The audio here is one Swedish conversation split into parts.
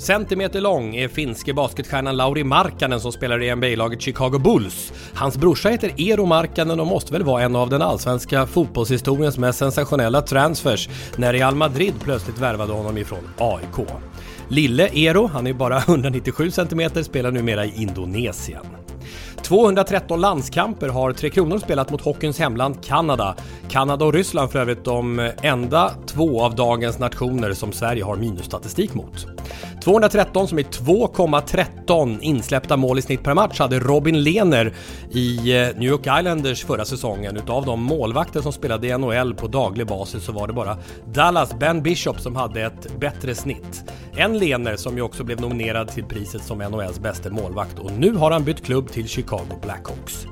centimeter lång är finske basketstjärnan Lauri Markkanen som spelar i NBA-laget Chicago Bulls. Hans brorsa heter Eero Markkanen och måste väl vara en av den allsvenska fotbollshistoriens mest sensationella transfers när Real Madrid plötsligt värvade honom ifrån AIK. Lille Eero, han är bara 197 cm, spelar numera i Indonesien. 213 landskamper har Tre Kronor spelat mot hockeyns hemland Kanada. Kanada och Ryssland för övrigt de enda två av dagens nationer som Sverige har minusstatistik mot. 213 som är 2,13 insläppta mål i snitt per match hade Robin Lehner i eh, New York Islanders förra säsongen. Utav de målvakter som spelade i NHL på daglig basis så var det bara Dallas Ben Bishop som hade ett bättre snitt. En Lehner som ju också blev nominerad till priset som NHLs bästa målvakt och nu har han bytt klubb till Chicago Blackhawks.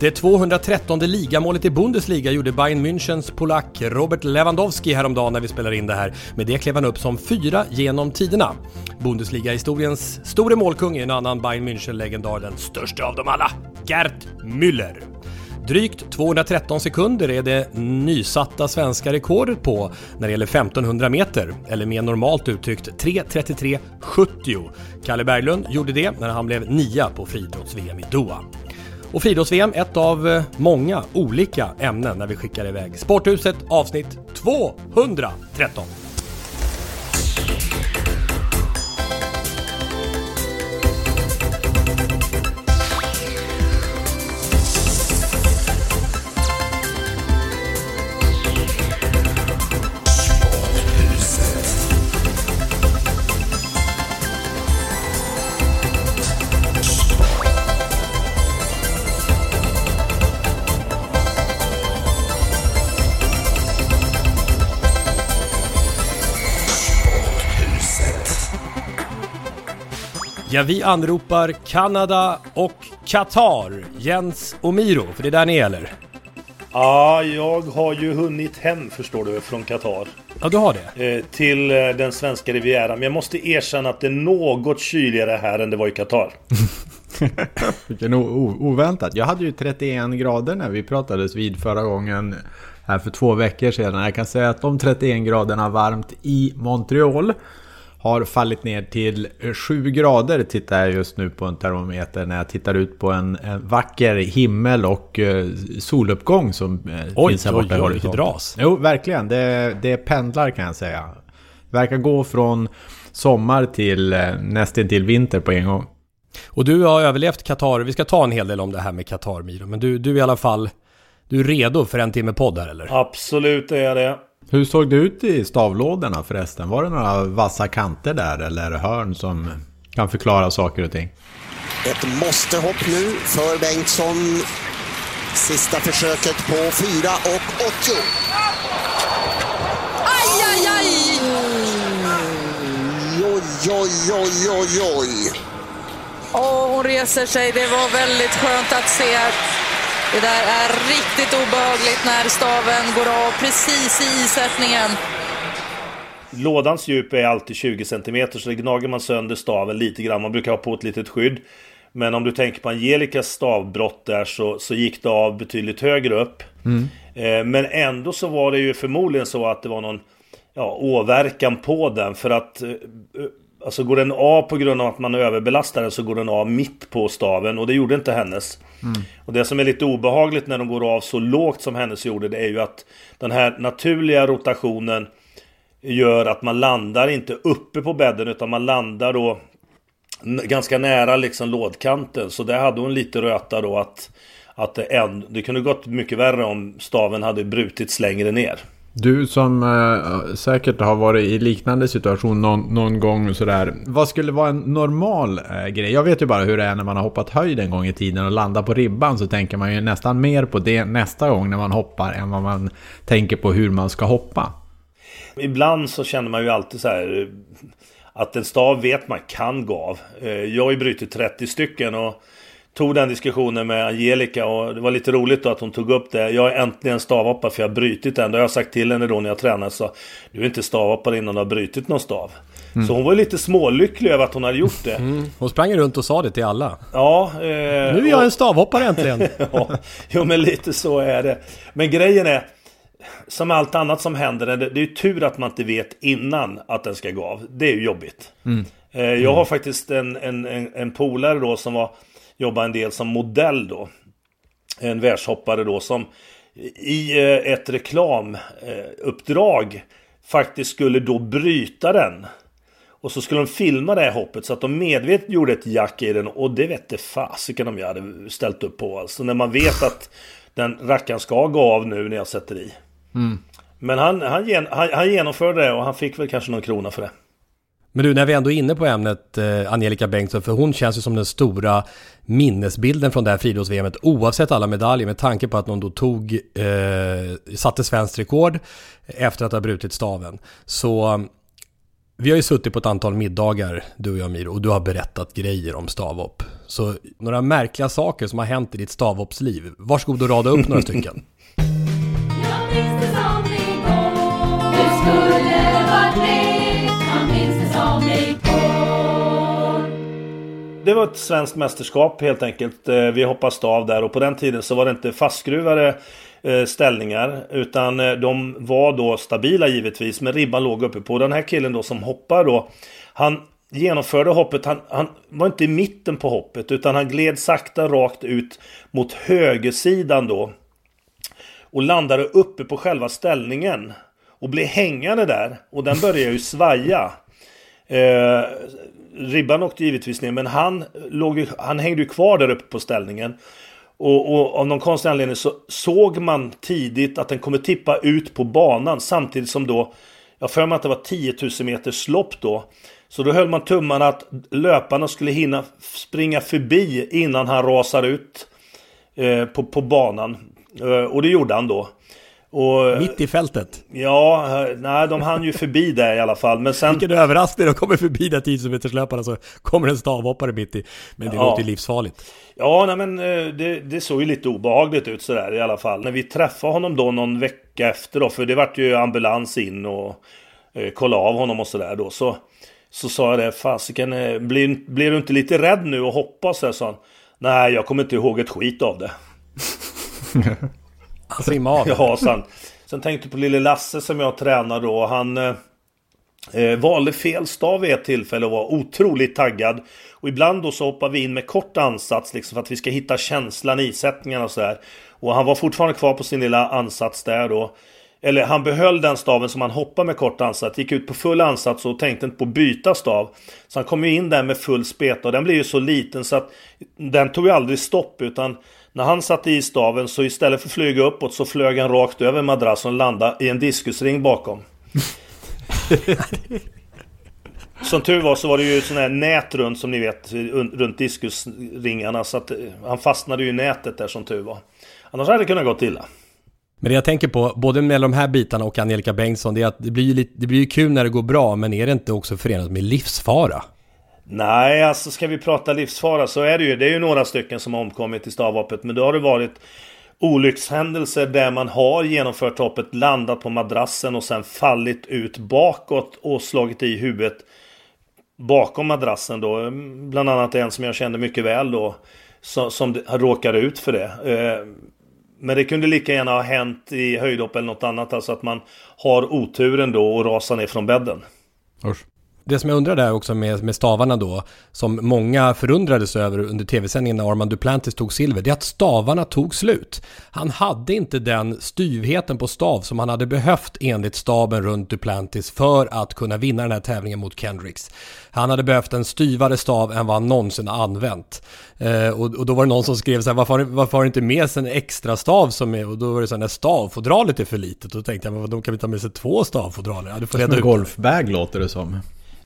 Det 213 ligamålet i Bundesliga gjorde Bayern Münchens polack Robert Lewandowski häromdagen när vi spelar in det här. Med det klev han upp som fyra genom tiderna. Bundesliga-historiens store målkung är en annan Bayern München-legendar, den största av dem alla, Gerd Müller. Drygt 213 sekunder är det nysatta svenska rekordet på när det gäller 1500 meter, eller mer normalt uttryckt 3.33.70. Kalle Berglund gjorde det när han blev nia på friidrotts-VM i Doha. Och friidrotts-VM, ett av eh, många olika ämnen när vi skickar iväg Sporthuset avsnitt 213. Ja, vi anropar Kanada och Qatar. Jens och Miro, för det är där ni är eller? Ja, jag har ju hunnit hem förstår du från Qatar. Ja, du har det? Eh, till eh, den svenska rivieran. Men jag måste erkänna att det är något kyligare här än det var i Qatar. Vilken oväntat. Jag hade ju 31 grader när vi pratades vid förra gången här för två veckor sedan. Jag kan säga att de 31 graderna varmt i Montreal har fallit ner till 7 grader tittar jag just nu på en termometer när jag tittar ut på en, en vacker himmel och eh, soluppgång som eh, Oj, finns här oj, borta i oj, horisonten. vilket ras. Jo, verkligen. Det, det pendlar kan jag säga. Verkar gå från sommar till eh, nästan till vinter på en gång. Och du har överlevt Qatar. Vi ska ta en hel del om det här med Qatar, Miro. Men du, du är i alla fall... Du är redo för en timme podd här, eller? Absolut är jag det. Hur såg det ut i stavlådorna förresten? Var det några vassa kanter där eller hörn som kan förklara saker och ting? Ett måste-hopp nu för Bengtsson. Sista försöket på 4 och 80. Aj, aj, aj! Oj, oj, oj, oj, oj. Åh, hon reser sig. Det var väldigt skönt att se. Det där är riktigt obehagligt när staven går av precis i isättningen. Lådans djup är alltid 20 cm så det gnager man sönder staven lite grann. Man brukar ha på ett litet skydd. Men om du tänker på Angelicas stavbrott där så, så gick det av betydligt högre upp. Eh, men ändå så var det ju förmodligen så att det var någon ja, åverkan på den. För att eh, Alltså går den av på grund av att man överbelastar den så går den av mitt på staven och det gjorde inte hennes. Mm. Och det som är lite obehagligt när de går av så lågt som hennes gjorde det är ju att den här naturliga rotationen gör att man landar inte uppe på bädden utan man landar då ganska nära liksom lådkanten. Så där hade hon lite röta då att, att det, änd- det kunde gått mycket värre om staven hade brutits längre ner. Du som eh, säkert har varit i liknande situation någon, någon gång sådär. Vad skulle vara en normal eh, grej? Jag vet ju bara hur det är när man har hoppat höjd en gång i tiden och landat på ribban så tänker man ju nästan mer på det nästa gång när man hoppar än vad man tänker på hur man ska hoppa. Ibland så känner man ju alltid så här eh, att en stav vet man kan gå av. Eh, jag har ju brutit 30 stycken och tog den diskussionen med Angelica och det var lite roligt då att hon tog upp det. Jag är äntligen stavhoppare för jag har brutit den. Det har jag sagt till henne då när jag tränade. Så du är inte stavhoppare innan du har brutit någon stav. Mm. Så hon var lite smålycklig över att hon hade gjort det. Mm. Hon sprang runt och sa det till alla. Ja. Eh, nu är jag och... en stavhoppare äntligen. ja, jo men lite så är det. Men grejen är som allt annat som händer, det, det är ju tur att man inte vet innan att den ska gå av. Det är ju jobbigt. Mm. Eh, jag har faktiskt en, en, en, en polare då som var, jobbade en del som modell då. En världshoppare då som i eh, ett reklamuppdrag faktiskt skulle då bryta den. Och så skulle de filma det här hoppet så att de medvetet gjorde ett jack i den och det vette fasiken om jag hade ställt upp på. Alltså när man vet att den rackaren ska gå av nu när jag sätter i. Mm. Men han, han, han, han genomförde det och han fick väl kanske någon krona för det. Men du, när vi ändå är inne på ämnet eh, Angelica Bengtsson, för hon känns ju som den stora minnesbilden från det här friidrotts-VMet, oavsett alla medaljer, med tanke på att hon då tog, eh, satte svenskt rekord efter att ha brutit staven. Så vi har ju suttit på ett antal middagar, du och jag Miro, och du har berättat grejer om stavhopp. Så några märkliga saker som har hänt i ditt stavhoppsliv. Varsågod och rada upp några stycken. Det var ett svenskt mästerskap helt enkelt. Eh, vi hoppade stav där och på den tiden så var det inte fastskruvade eh, ställningar. Utan eh, de var då stabila givetvis. Men ribban låg uppe på. Den här killen då som hoppar då. Han genomförde hoppet. Han, han var inte i mitten på hoppet. Utan han gled sakta rakt ut mot högersidan då. Och landade uppe på själva ställningen. Och blev hängande där. Och den började ju svaja. Eh, ribban åkte givetvis ner men han, låg, han hängde ju kvar där uppe på ställningen. Och, och, av någon konstig anledning så såg man tidigt att den kommer tippa ut på banan samtidigt som då Jag för mig att det var 10 000 meters lopp då. Så då höll man tummarna att löparna skulle hinna springa förbi innan han rasar ut eh, på, på banan. Eh, och det gjorde han då. Och, Mitt i fältet? Ja, nej de hann ju förbi där i alla fall. Men sen... Vilken överraskning, de kommer förbi där 10 meterslöparna så kommer en stavhoppare mitt i. Men det ja. låter ju livsfarligt. Ja, nej men eh, det, det såg ju lite obehagligt ut sådär i alla fall. När vi träffade honom då någon vecka efter då, för det vart ju ambulans in och eh, kolla av honom och sådär då. Så, så sa jag det, fasiken, eh, blir, blir du inte lite rädd nu och hoppas? Så han, nej jag kommer inte ihåg ett skit av det. Alltså, han av? ja, sant. sen tänkte på lille Lasse som jag tränar då. Han eh, valde fel stav vid ett tillfälle och var otroligt taggad. Och ibland då så hoppar vi in med kort ansats liksom för att vi ska hitta känslan i sättningarna och så här. Och han var fortfarande kvar på sin lilla ansats där då. Eller han behöll den staven som han hoppade med kort ansats. Gick ut på full ansats och tänkte inte på att byta stav. Så han kom ju in där med full speta och den blev ju så liten så att den tog ju aldrig stopp utan när han satte i staven så istället för att flyga uppåt så flög han rakt över madrassen och landade i en diskusring bakom. Som tur var så var det ju sån här nät runt som ni vet runt diskusringarna så att eh, han fastnade ju i nätet där som tur var. Annars hade det kunnat gått illa. Men det jag tänker på, både med de här bitarna och Angelica Bengtsson, det är att det blir ju, lite, det blir ju kul när det går bra, men är det inte också förenat med livsfara? Nej, alltså ska vi prata livsfara så är det ju. Det är ju några stycken som har omkommit i stavhoppet. Men då har det varit olyckshändelser där man har genomfört hoppet, landat på madrassen och sen fallit ut bakåt och slagit i huvudet bakom madrassen då. Bland annat en som jag kände mycket väl då. Som, som råkade ut för det. Eh, men det kunde lika gärna ha hänt i höjdhopp eller något annat. Alltså att man har oturen då och rasar ner från bädden. Usch. Det som jag undrar där också med, med stavarna då, som många förundrades över under tv-sändningen när Armand Duplantis tog silver, det är att stavarna tog slut. Han hade inte den styvheten på stav som han hade behövt enligt staben runt Duplantis för att kunna vinna den här tävlingen mot Kendricks. Han hade behövt en styvare stav än vad han någonsin har använt. Eh, och, och, då var det någon som skrev så här, varför, varför har du inte med sig en extra stav som är, och då var det så här, när stavfodralet är för litet. Och då tänkte jag, men de kan vi ta med sig två stavfodral? Ja, du får reda ut. golfbag låter det som.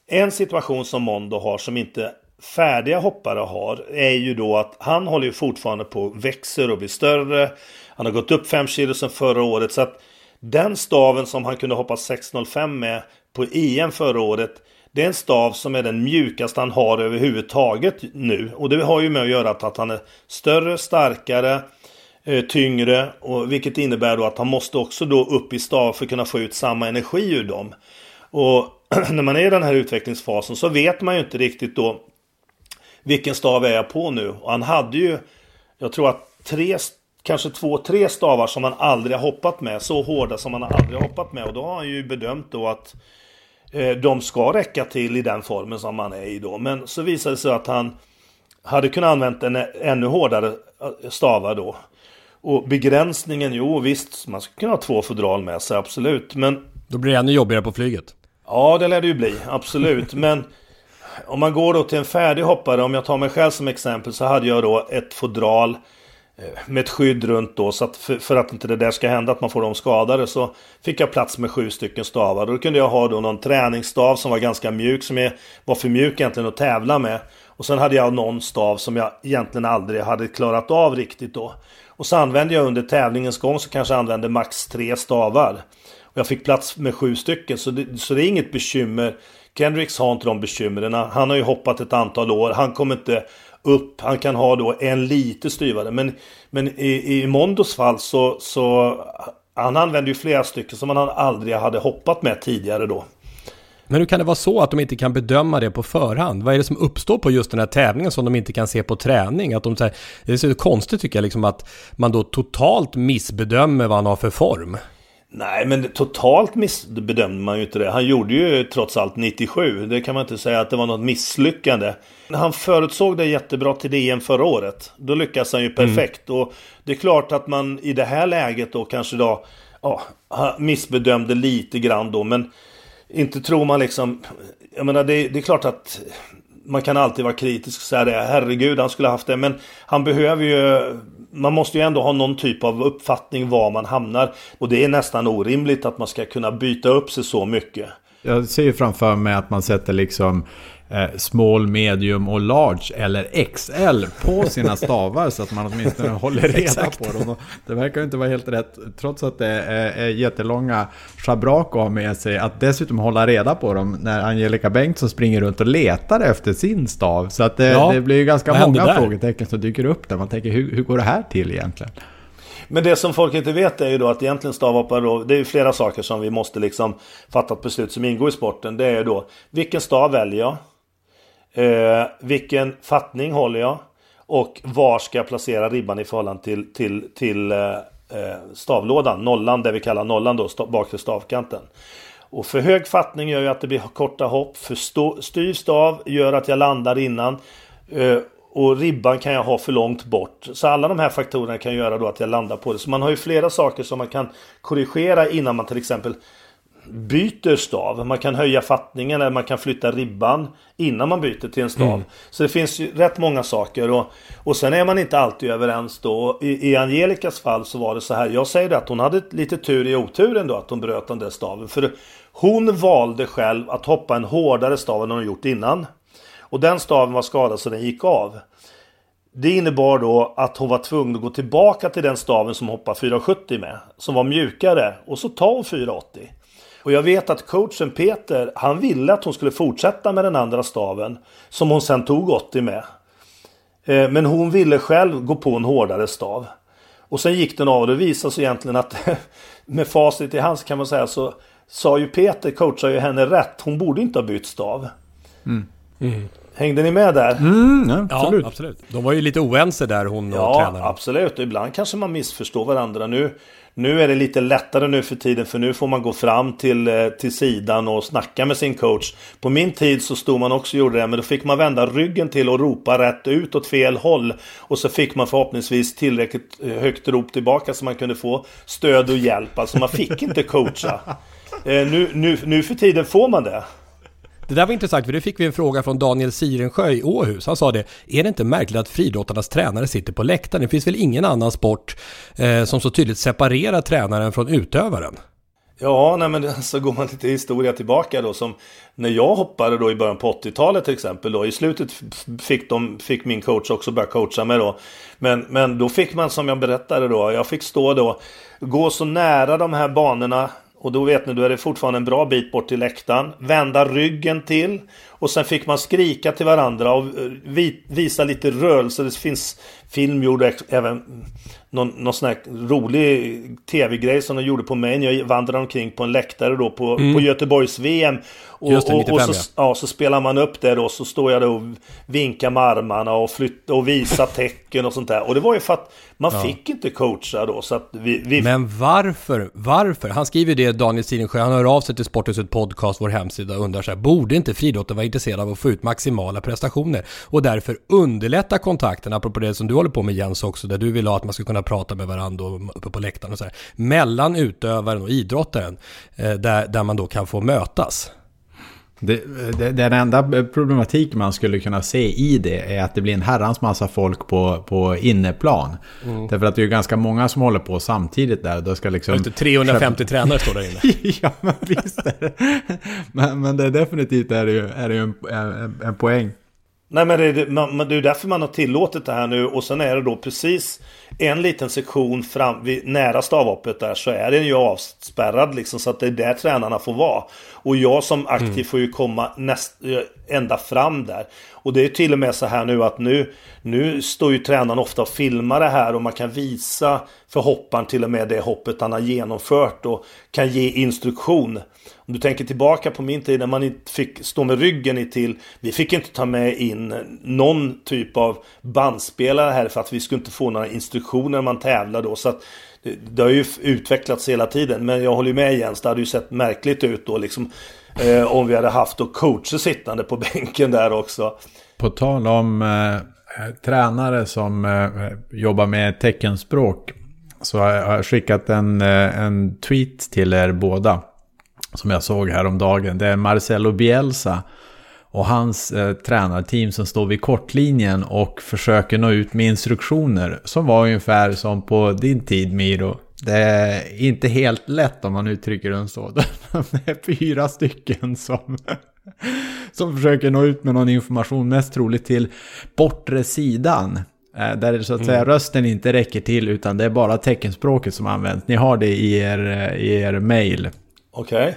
En situation som Mondo har som inte färdiga hoppare har är ju då att han håller ju fortfarande på växer och blir större. Han har gått upp 5 kilo sedan förra året så att den staven som han kunde hoppa 6.05 med på EM förra året det är en stav som är den mjukaste han har överhuvudtaget nu. Och det har ju med att göra att han är större, starkare, eh, tyngre. Och vilket innebär då att han måste också då upp i stav för att kunna få ut samma energi ur dem. Och när man är i den här utvecklingsfasen så vet man ju inte riktigt då vilken stav är jag på nu. Och han hade ju, jag tror att tre, kanske två, tre stavar som han aldrig har hoppat med. Så hårda som han aldrig har hoppat med. Och då har han ju bedömt då att eh, de ska räcka till i den formen som han är i då. Men så visade det sig att han hade kunnat använda en ännu hårdare eh, stavar då. Och begränsningen, jo visst, man skulle kunna ha två fodral med sig, absolut. Men... Då blir det ännu jobbigare på flyget. Ja, det lär det ju bli, absolut. Men om man går då till en färdig hoppare, om jag tar mig själv som exempel, så hade jag då ett fodral eh, med ett skydd runt då så att för, för, att inte det där ska hända att man får dem skadade så fick jag plats med sju stycken stavar. Då kunde jag ha då någon träningsstav som var ganska mjuk som är, var för mjuk egentligen att tävla med. Och sen hade jag någon stav som jag egentligen aldrig hade klarat av riktigt då. Och så använde jag under tävlingens gång så kanske jag använde max tre stavar. Jag fick plats med sju stycken så det, så det är inget bekymmer. Kendricks har inte de bekymren. Han har ju hoppat ett antal år. Han kommer inte upp. Han kan ha då en lite styvare. Men, men i, i Mondos fall så, så han använder ju flera stycken som han aldrig hade hoppat med tidigare då. Men hur kan det vara så att de inte kan bedöma det på förhand? Vad är det som uppstår på just den här tävlingen som de inte kan se på träning? Att de, det är så konstigt tycker jag, liksom att man då totalt missbedömer vad han har för form. Nej, men totalt missbedömde man ju inte det. Han gjorde ju trots allt 97. Det kan man inte säga att det var något misslyckande. Han förutsåg det jättebra till DM förra året. Då lyckas han ju mm. perfekt. Mm. Och det är klart att man i det här läget då kanske då ja, missbedömde lite grann då. Men inte tror man liksom... Jag menar, det, det är klart att man kan alltid vara kritisk och säga det. Herregud, han skulle haft det. Men han behöver ju man måste ju ändå ha någon typ av uppfattning var man hamnar. Och det är nästan orimligt att man ska kunna byta upp sig så mycket. Jag ser ju framför mig att man sätter liksom small, medium och large eller XL på sina stavar så att man åtminstone håller reda på dem. Det verkar ju inte vara helt rätt, trots att det är, jättelånga schabrak att ha med sig, att dessutom hålla reda på dem när Angelica Bengtsson springer runt och letar efter sin stav. Så att det, ja, det blir ju ganska många frågetecken som dyker upp där. Man tänker, hur, hur går det här till egentligen? Men det som folk inte vet är ju då att egentligen stavhoppare då, det är ju flera saker som vi måste liksom fatta ett beslut som ingår i sporten. Det är då vilken stav väljer jag? Eh, vilken fattning håller jag? Och var ska jag placera ribban i förhållande till, till, till eh, eh stavlådan? Nollan, det vi kallar nollan då, stav, bakre stavkanten. Och för hög fattning gör ju att det blir korta hopp. För stå, styr stav gör att jag landar innan. Eh, och ribban kan jag ha för långt bort. Så alla de här faktorerna kan göra då att jag landar på det. Så man har ju flera saker som man kan korrigera innan man till exempel byter stav. Man kan höja fattningen eller man kan flytta ribban innan man byter till en stav. Mm. Så det finns ju rätt många saker. Och, och sen är man inte alltid överens då. I, I Angelikas fall så var det så här. Jag säger det att hon hade lite tur i oturen då att hon bröt den där staven. För hon valde själv att hoppa en hårdare stav än hon gjort innan. Och den staven var skadad så den gick av. Det innebar då att hon var tvungen att gå tillbaka till den staven som hoppar 470 med. Som var mjukare. Och så tar hon 480. Och jag vet att coachen Peter, han ville att hon skulle fortsätta med den andra staven. Som hon sen tog 80 med. Eh, men hon ville själv gå på en hårdare stav. Och sen gick den av och det visade sig egentligen att med facit i hand kan man säga så sa ju Peter, coachade ju henne rätt. Hon borde inte ha bytt stav. Mm. Mm. Hängde ni med där? Mm, ja, absolut. Ja, absolut. De var ju lite oense där, hon och ja, tränaren. absolut. Ibland kanske man missförstår varandra. Nu, nu är det lite lättare nu för tiden för nu får man gå fram till, eh, till sidan och snacka med sin coach. På min tid så stod man också och gjorde det men då fick man vända ryggen till och ropa rätt ut åt fel håll. Och så fick man förhoppningsvis tillräckligt eh, högt rop tillbaka så man kunde få stöd och hjälp. Alltså man fick inte coacha. Eh, nu, nu, nu för tiden får man det. Det där var intressant för det fick vi en fråga från Daniel Sirensjö i Åhus. Han sa det, är det inte märkligt att friidrottarnas tränare sitter på läktaren? Det finns väl ingen annan sport eh, som så tydligt separerar tränaren från utövaren? Ja, nej men så går man lite historia tillbaka då som när jag hoppade då i början på 80-talet till exempel då i slutet fick, de, fick min coach också börja coacha mig då. Men, men då fick man som jag berättade då, jag fick stå då, gå så nära de här banorna och då vet ni, då är det fortfarande en bra bit bort till läktaren. Vända ryggen till. Och sen fick man skrika till varandra och eh, visa lite rörelse. Det finns film gjord även någon, någon sån här rolig tv-grej som de gjorde på mig när jag vandrade omkring på en läktare då på, mm. på Göteborgs-VM. Och, Just det, 95, och, och så, ja. så spelar man upp det då, så står jag då och vinkar med armarna och, flytt, och visar tecken och sånt där. Och det var ju för att man ja. fick inte coacha då. Så att vi, vi... Men varför? Varför? Han skriver det, Daniel Silensjö, han hör av sig till Sporthuset Podcast, vår hemsida, och undrar så här, borde inte friidrotten vara intresserad av att få ut maximala prestationer? Och därför underlätta kontakten, apropå det som du håller på med Jens också, där du vill ha att man ska kunna prata med varandra uppe på läktaren och så här, mellan utövaren och idrottaren, eh, där, där man då kan få mötas. Det, det, den enda problematik man skulle kunna se i det är att det blir en herrans massa folk på, på inneplan. Mm. Därför att det är ganska många som håller på samtidigt där. Då ska liksom... 350 köpa... tränare står där inne. ja, men visst är det. Men, men det är definitivt är det ju, är det ju en, en, en poäng. Nej men det är, är därför man har tillåtit det här nu och sen är det då precis en liten sektion fram, vid, nära stavhoppet där så är den ju avspärrad liksom så att det är där tränarna får vara. Och jag som aktiv mm. får ju komma näst, ända fram där. Och det är till och med så här nu att nu, nu står ju tränaren ofta och filmar det här och man kan visa för hopparen till och med det hoppet han har genomfört och kan ge instruktion. Om du tänker tillbaka på min tid när man inte fick stå med ryggen i till. Vi fick inte ta med in någon typ av bandspelare här för att vi skulle inte få några instruktioner när man tävlade då. Så att det, det har ju utvecklats hela tiden. Men jag håller med Jens, det hade ju sett märkligt ut då liksom. Eh, om vi hade haft då coacher sittande på bänken där också. På tal om eh, eh, tränare som eh, jobbar med teckenspråk. Så har jag skickat en, eh, en tweet till er båda som jag såg häromdagen. Det är Marcelo Bielsa och hans eh, tränarteam som står vid kortlinjen och försöker nå ut med instruktioner. Som var ungefär som på din tid Miro. Det är inte helt lätt om man uttrycker det så. Det är fyra stycken som, som försöker nå ut med någon information, mest troligt till bortre sidan. Eh, där så att säga mm. rösten inte räcker till utan det är bara teckenspråket som används. Ni har det i er, eh, i er mail. Okej. Okay.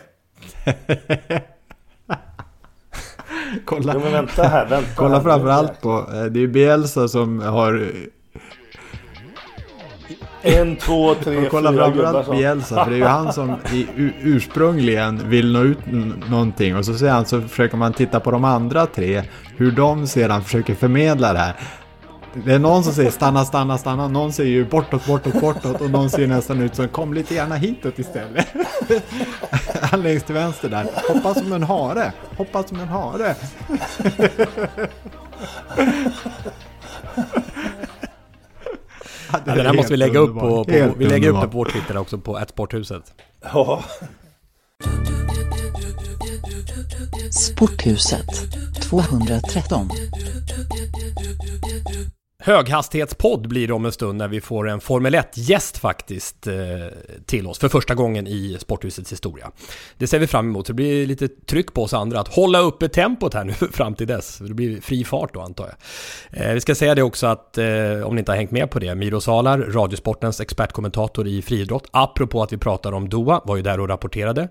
kolla. Jo, vänta här, vänta. kolla framförallt på, eh, det är Bielsa som har... En, två, tre, och kolla fyra framförallt Bielsa, för det är ju han som i, ursprungligen vill nå ut någonting. Och så, han, så försöker man titta på de andra tre, hur de sedan försöker förmedla det här. Det är någon som säger stanna, stanna, stanna. Någon säger ju bortåt, bortåt, bortåt. Och någon ser nästan ut som kom lite gärna hitåt istället. Han längst till vänster där. Hoppa som en hare. Hoppa som en hare. Ja, den här måste vi lägga upp på, på vi lägger upp det på vår Twitter också på Sporthuset. Ja. Sporthuset 213 Höghastighetspodd blir det om en stund när vi får en Formel 1-gäst faktiskt eh, till oss för första gången i Sporthusets historia. Det ser vi fram emot, så det blir lite tryck på oss andra att hålla uppe tempot här nu fram till dess. Det blir fri fart då antar jag. Eh, vi ska säga det också att, eh, om ni inte har hängt med på det, Miro Salar, Radiosportens expertkommentator i friidrott, apropå att vi pratar om Doha, var ju där och rapporterade.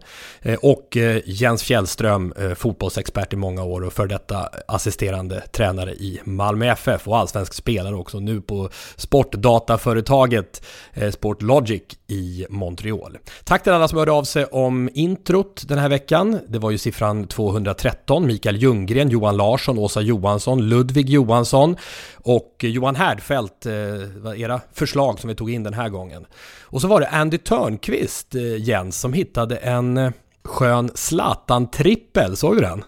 Och Jens Fjällström, fotbollsexpert i många år och för detta assisterande tränare i Malmö FF och allsvensk spel spelar också nu på sportdataföretaget eh, Sportlogic i Montreal. Tack till alla som hörde av sig om introt den här veckan. Det var ju siffran 213. Mikael Ljunggren, Johan Larsson, Åsa Johansson, Ludvig Johansson och Johan Härdfält eh, var era förslag som vi tog in den här gången. Och så var det Andy Törnqvist, eh, Jens, som hittade en skön Zlatan-trippel. Såg du den?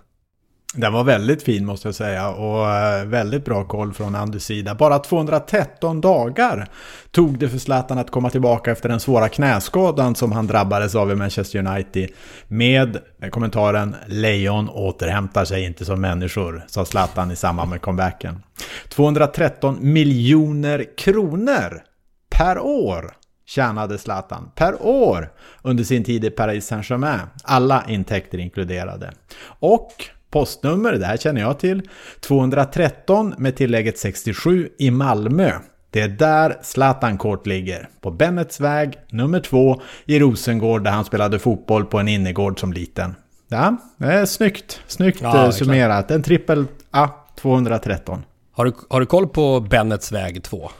Den var väldigt fin måste jag säga och eh, väldigt bra koll från Andys sida. Bara 213 dagar tog det för Zlatan att komma tillbaka efter den svåra knäskadan som han drabbades av i Manchester United. Med kommentaren “Lejon återhämtar sig inte som människor” sa Zlatan i samband med comebacken. 213 miljoner kronor per år tjänade Zlatan per år under sin tid i Paris Saint-Germain. Alla intäkter inkluderade. Och postnummer, det här känner jag till, 213 med tillägget 67 i Malmö. Det är där Zlatan Court ligger, på Bennets väg nummer två i Rosengård där han spelade fotboll på en innergård som liten. Ja, det är snyggt, snyggt ja, eh, summerat. En trippel A 213. Har du, har du koll på Bennets väg 2?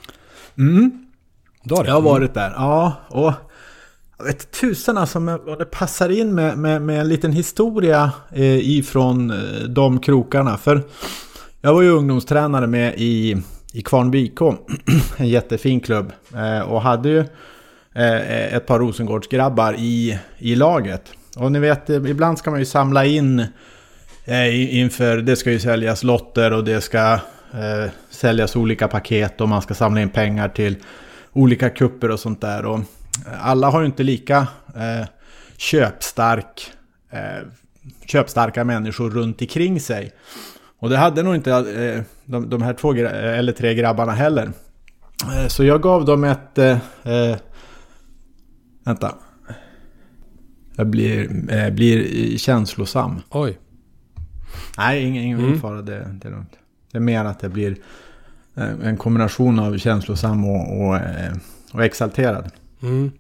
Mm. Du har? Jag har varit där, ja. Och jag vet tusan alltså vad det passar in med, med, med en liten historia eh, ifrån eh, de krokarna. För jag var ju ungdomstränare med i, i Kvarnby IK, en jättefin klubb. Eh, och hade ju eh, eh, ett par Rosengårdsgrabbar i, i laget. Och ni vet, eh, ibland ska man ju samla in eh, inför, det ska ju säljas lotter och det ska säljas olika paket och man ska samla in pengar till olika kupper och sånt där. Och alla har ju inte lika eh, köpstark, eh, köpstarka människor runt omkring sig. Och det hade nog inte eh, de, de, här två eller tre grabbarna heller. Eh, så jag gav dem ett... Eh, eh, vänta. Jag blir, eh, blir känslosam. Oj. Nej, ingen, ingen mm. fara. Det, det är lugnt. Det är mer att det blir en kombination av känslosam och, och, och exalterad. Mm.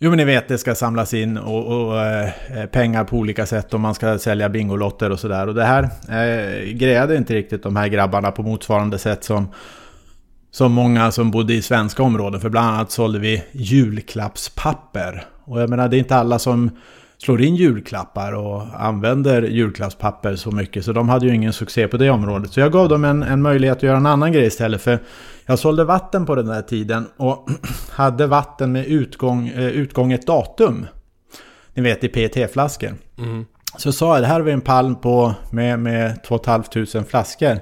Jo men ni vet det ska samlas in och, och eh, pengar på olika sätt och man ska sälja bingolotter och sådär. Och det här eh, grejade inte riktigt de här grabbarna på motsvarande sätt som, som många som bodde i svenska områden. För bland annat sålde vi julklappspapper. Och jag menar det är inte alla som slår in julklappar och använder julklappspapper så mycket. Så de hade ju ingen succé på det området. Så jag gav dem en, en möjlighet att göra en annan grej istället. För jag sålde vatten på den där tiden och hade vatten med utgång, eh, utgånget datum. Ni vet i PET-flaskor. Mm. Så sa jag, det här har vi en palm på med, med 2 500 flaskor.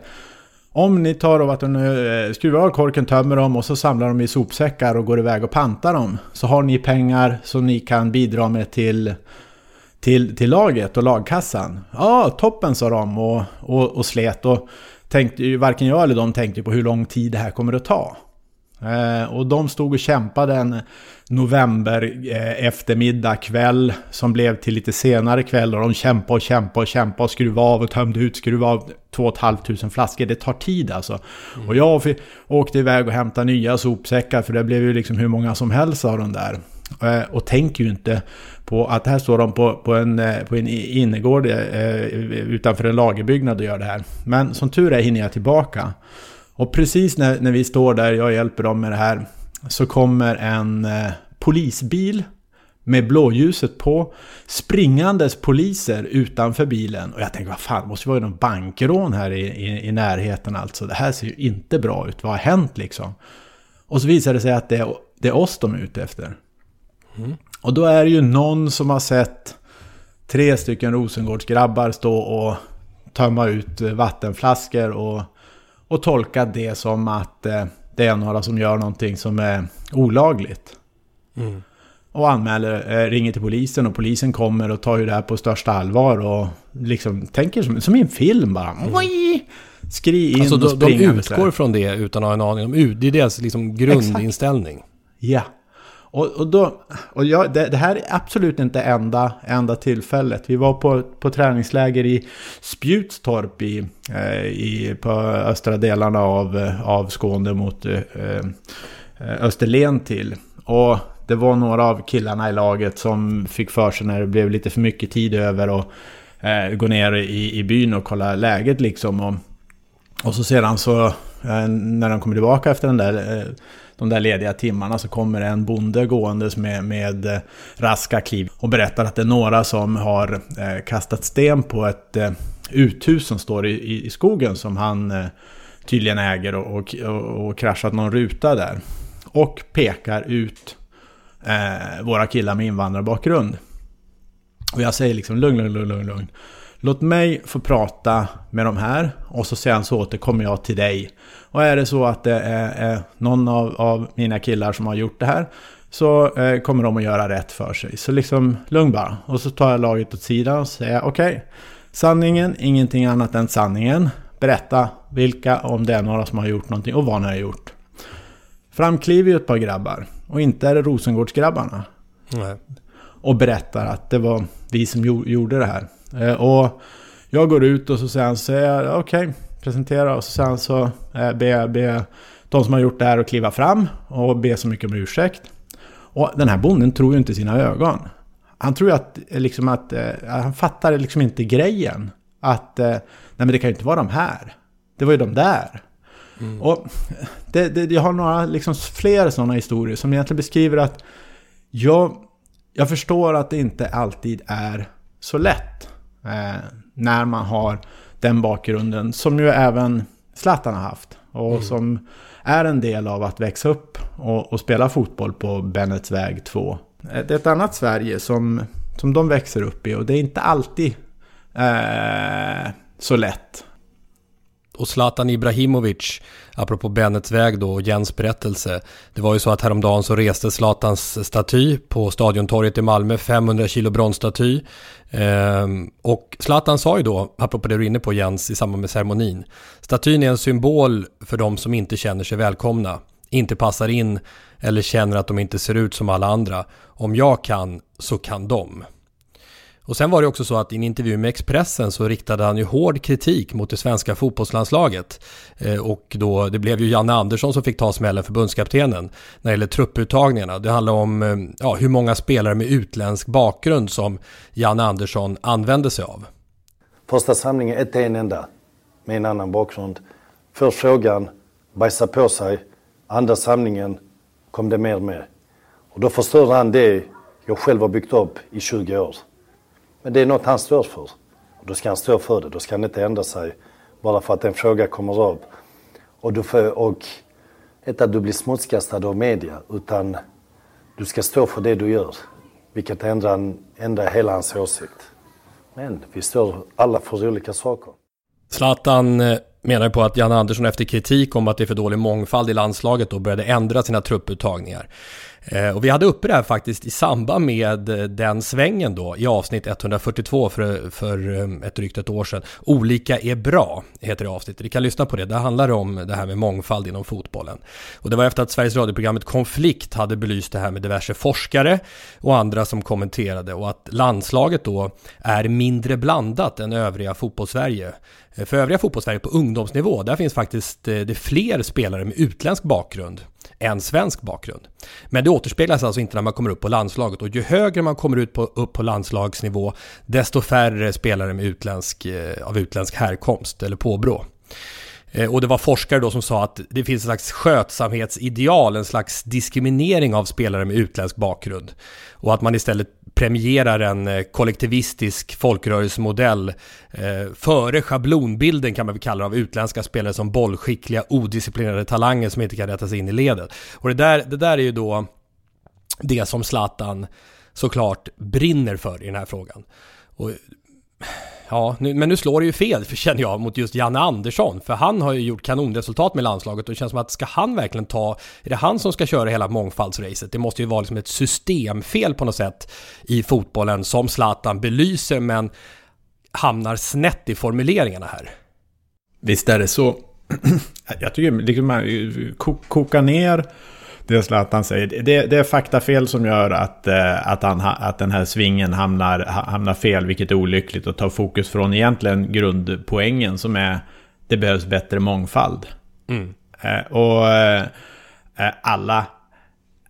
Om ni tar och vatten, eh, skruvar av korken, tömmer dem och så samlar dem i sopsäckar och går iväg och pantar dem. Så har ni pengar som ni kan bidra med till till, till laget och lagkassan. Ja, toppen sa de och, och, och slet. Och tänkte ju, varken jag eller de tänkte på hur lång tid det här kommer att ta. Eh, och de stod och kämpade en november eh, eftermiddag kväll som blev till lite senare kväll och de kämpade och kämpade och kämpade och skruvade av och tömde ut, skruvade av 2 500 flaskor. Det tar tid alltså. Mm. Och jag åkte iväg och hämtade nya sopsäckar för det blev ju liksom hur många som helst av de där. Eh, och tänker ju inte på att här står de på, på, en, eh, på en innergård eh, eh, utanför en lagerbyggnad och gör det här. Men som tur är hinner jag tillbaka. Och precis när, när vi står där, jag hjälper dem med det här, så kommer en eh, polisbil med blåljuset på. Springandes poliser utanför bilen. Och jag tänker, vad fan, det måste vara någon bankrån här i, i, i, närheten alltså. Det här ser ju inte bra ut. Vad har hänt liksom? Och så visar det sig att det är, det är oss de är ute efter. Mm. Och då är det ju någon som har sett tre stycken Rosengårdsgrabbar stå och tömma ut vattenflaskor och, och tolka det som att eh, det är några som gör någonting som är olagligt. Mm. Och anmäler, eh, ringer till polisen och polisen kommer och tar ju det här på största allvar och liksom tänker som, som i en film bara. Mm. Skri in alltså, och springa. De utgår från det utan att ha en aning om det. är deras liksom grundinställning. Exakt. Ja. Och, och, då, och jag, det, det, här är absolut inte enda, enda tillfället. Vi var på, på träningsläger i Spjutstorp i, eh, i, på östra delarna av, eh, av Skåne mot eh, eh, Österlen till. Och det var några av killarna i laget som fick för sig när det blev lite för mycket tid över och eh, gå ner i, i byn och kolla läget liksom. Och, Och så sedan så, eh, när de kommer tillbaka efter den där, eh, de där lediga timmarna så kommer en bonde gåendes med, med eh, raska kliv och berättar att det är några som har eh, kastat sten på ett eh, uthus som står i, i skogen som han tydligen äger och, och, och kraschat någon ruta där. Och pekar ut eh, våra killar med invandrarbakgrund. Och jag säger liksom lugn, lugn, lugn, lugn, lugn. Låt mig få prata med de här och så sen så återkommer jag till dig. Och är det så att det är, någon av, av, mina killar som har gjort det här så eh, kommer de att göra rätt för sig. Så liksom lugn bara. Och så tar jag laget åt sidan och säger okej. Okay, sanningen, ingenting annat än sanningen. Berätta vilka, om det är några som har gjort någonting och vad ni har gjort. Framkliver ju ett par grabbar. Och inte är det Rosengårdsgrabbarna. Nej. Och berättar att det var vi som gjorde det här. Eh, och jag går ut och så säger han, säger okej, okay, presentera. Och så han så, eh, be, be de som har gjort det här att kliva fram och be så mycket om ursäkt. Och den här bonden tror ju inte sina ögon. Han tror ju att, liksom att, eh, han fattar liksom inte grejen. Att, nej men det kan ju inte vara de här. Det var ju de där. Mm. Och det, det, jag har några, liksom fler sådana historier som egentligen beskriver att jag, jag förstår att det inte alltid är så lätt eh, när man har den bakgrunden som ju även Zlatan har haft. Och mm. som är en del av att växa upp och, och, spela fotboll på Bennets väg 2. Eh, det är ett annat Sverige som, som de växer upp i och det är inte alltid eh, så lätt och Zlatan Ibrahimovic, apropå Bennets väg då och Jens berättelse. Det var ju så att häromdagen så reste Zlatans staty på Stadiontorget i Malmö, 500 kilo bronsstaty. Ehm, och Zlatan sa ju då, apropå det du är inne på Jens, i samband med ceremonin. Statyn är en symbol för de som inte känner sig välkomna, inte passar in eller känner att de inte ser ut som alla andra. Om jag kan, så kan de. Och sen var det också så att i en intervju med Expressen så riktade han ju hård kritik mot det svenska fotbollslandslaget. Eh, och då, det blev ju Janne Andersson som fick ta smällen förbundskaptenen när det gäller trupputtagningarna. Det handlar om eh, ja, hur många spelare med utländsk bakgrund som Janne Andersson använde sig av. Första samlingen, ett en enda med en annan bakgrund. Först frågan, bajsa på sig. Andra samlingen kom det mer och mer. Och då förstörde han det jag själv har byggt upp i 20 år. Men det är något han står för. Och då ska han stå för det. Då ska han inte ändra sig bara för att en fråga kommer upp. Och, du får, och inte att du blir smutskastad av media, utan du ska stå för det du gör. Vilket ändrar, ändrar hela hans åsikt. Men vi står alla för olika saker. Zlatan eh, menar på att Jan Andersson efter kritik om att det är för dålig mångfald i landslaget då började ändra sina trupputtagningar. Eh, och vi hade uppe det här faktiskt i samband med eh, den svängen då i avsnitt 142 för, för eh, ett drygt ett år sedan. Olika är bra, heter det avsnittet. Vi kan lyssna på det. Det handlar om det här med mångfald inom fotbollen. Och det var efter att Sveriges radioprogrammet Konflikt hade belyst det här med diverse forskare och andra som kommenterade och att landslaget då är mindre blandat än övriga fotbollssverige. För övriga fotbollssverige på ungdomsnivå, där finns faktiskt det fler spelare med utländsk bakgrund än svensk bakgrund. Men det återspeglas alltså inte när man kommer upp på landslaget och ju högre man kommer ut på, upp på landslagsnivå desto färre spelare med utländsk, eh, av utländsk härkomst eller påbrå. Eh, och det var forskare då som sa att det finns en slags skötsamhetsideal, en slags diskriminering av spelare med utländsk bakgrund. Och att man istället premierar en eh, kollektivistisk folkrörelsemodell eh, före schablonbilden kan man väl kalla det av utländska spelare som bollskickliga, odisciplinerade talanger som inte kan rätta sig in i ledet. Och det där, det där är ju då det som Zlatan såklart brinner för i den här frågan. Och Ja, nu, men nu slår det ju fel, för känner jag, mot just Janne Andersson. För han har ju gjort kanonresultat med landslaget och det känns som att ska han verkligen ta... Är det han som ska köra hela mångfaldsracet? Det måste ju vara liksom ett systemfel på något sätt i fotbollen som Zlatan belyser, men hamnar snett i formuleringarna här. Visst är det så. jag tycker liksom man kokar ner det Zlatan säger. Det, det är faktafel som gör att, eh, att, han, att den här svingen hamnar, hamnar fel, vilket är olyckligt och tar fokus från egentligen grundpoängen som är det behövs bättre mångfald. Mm. Eh, och eh, alla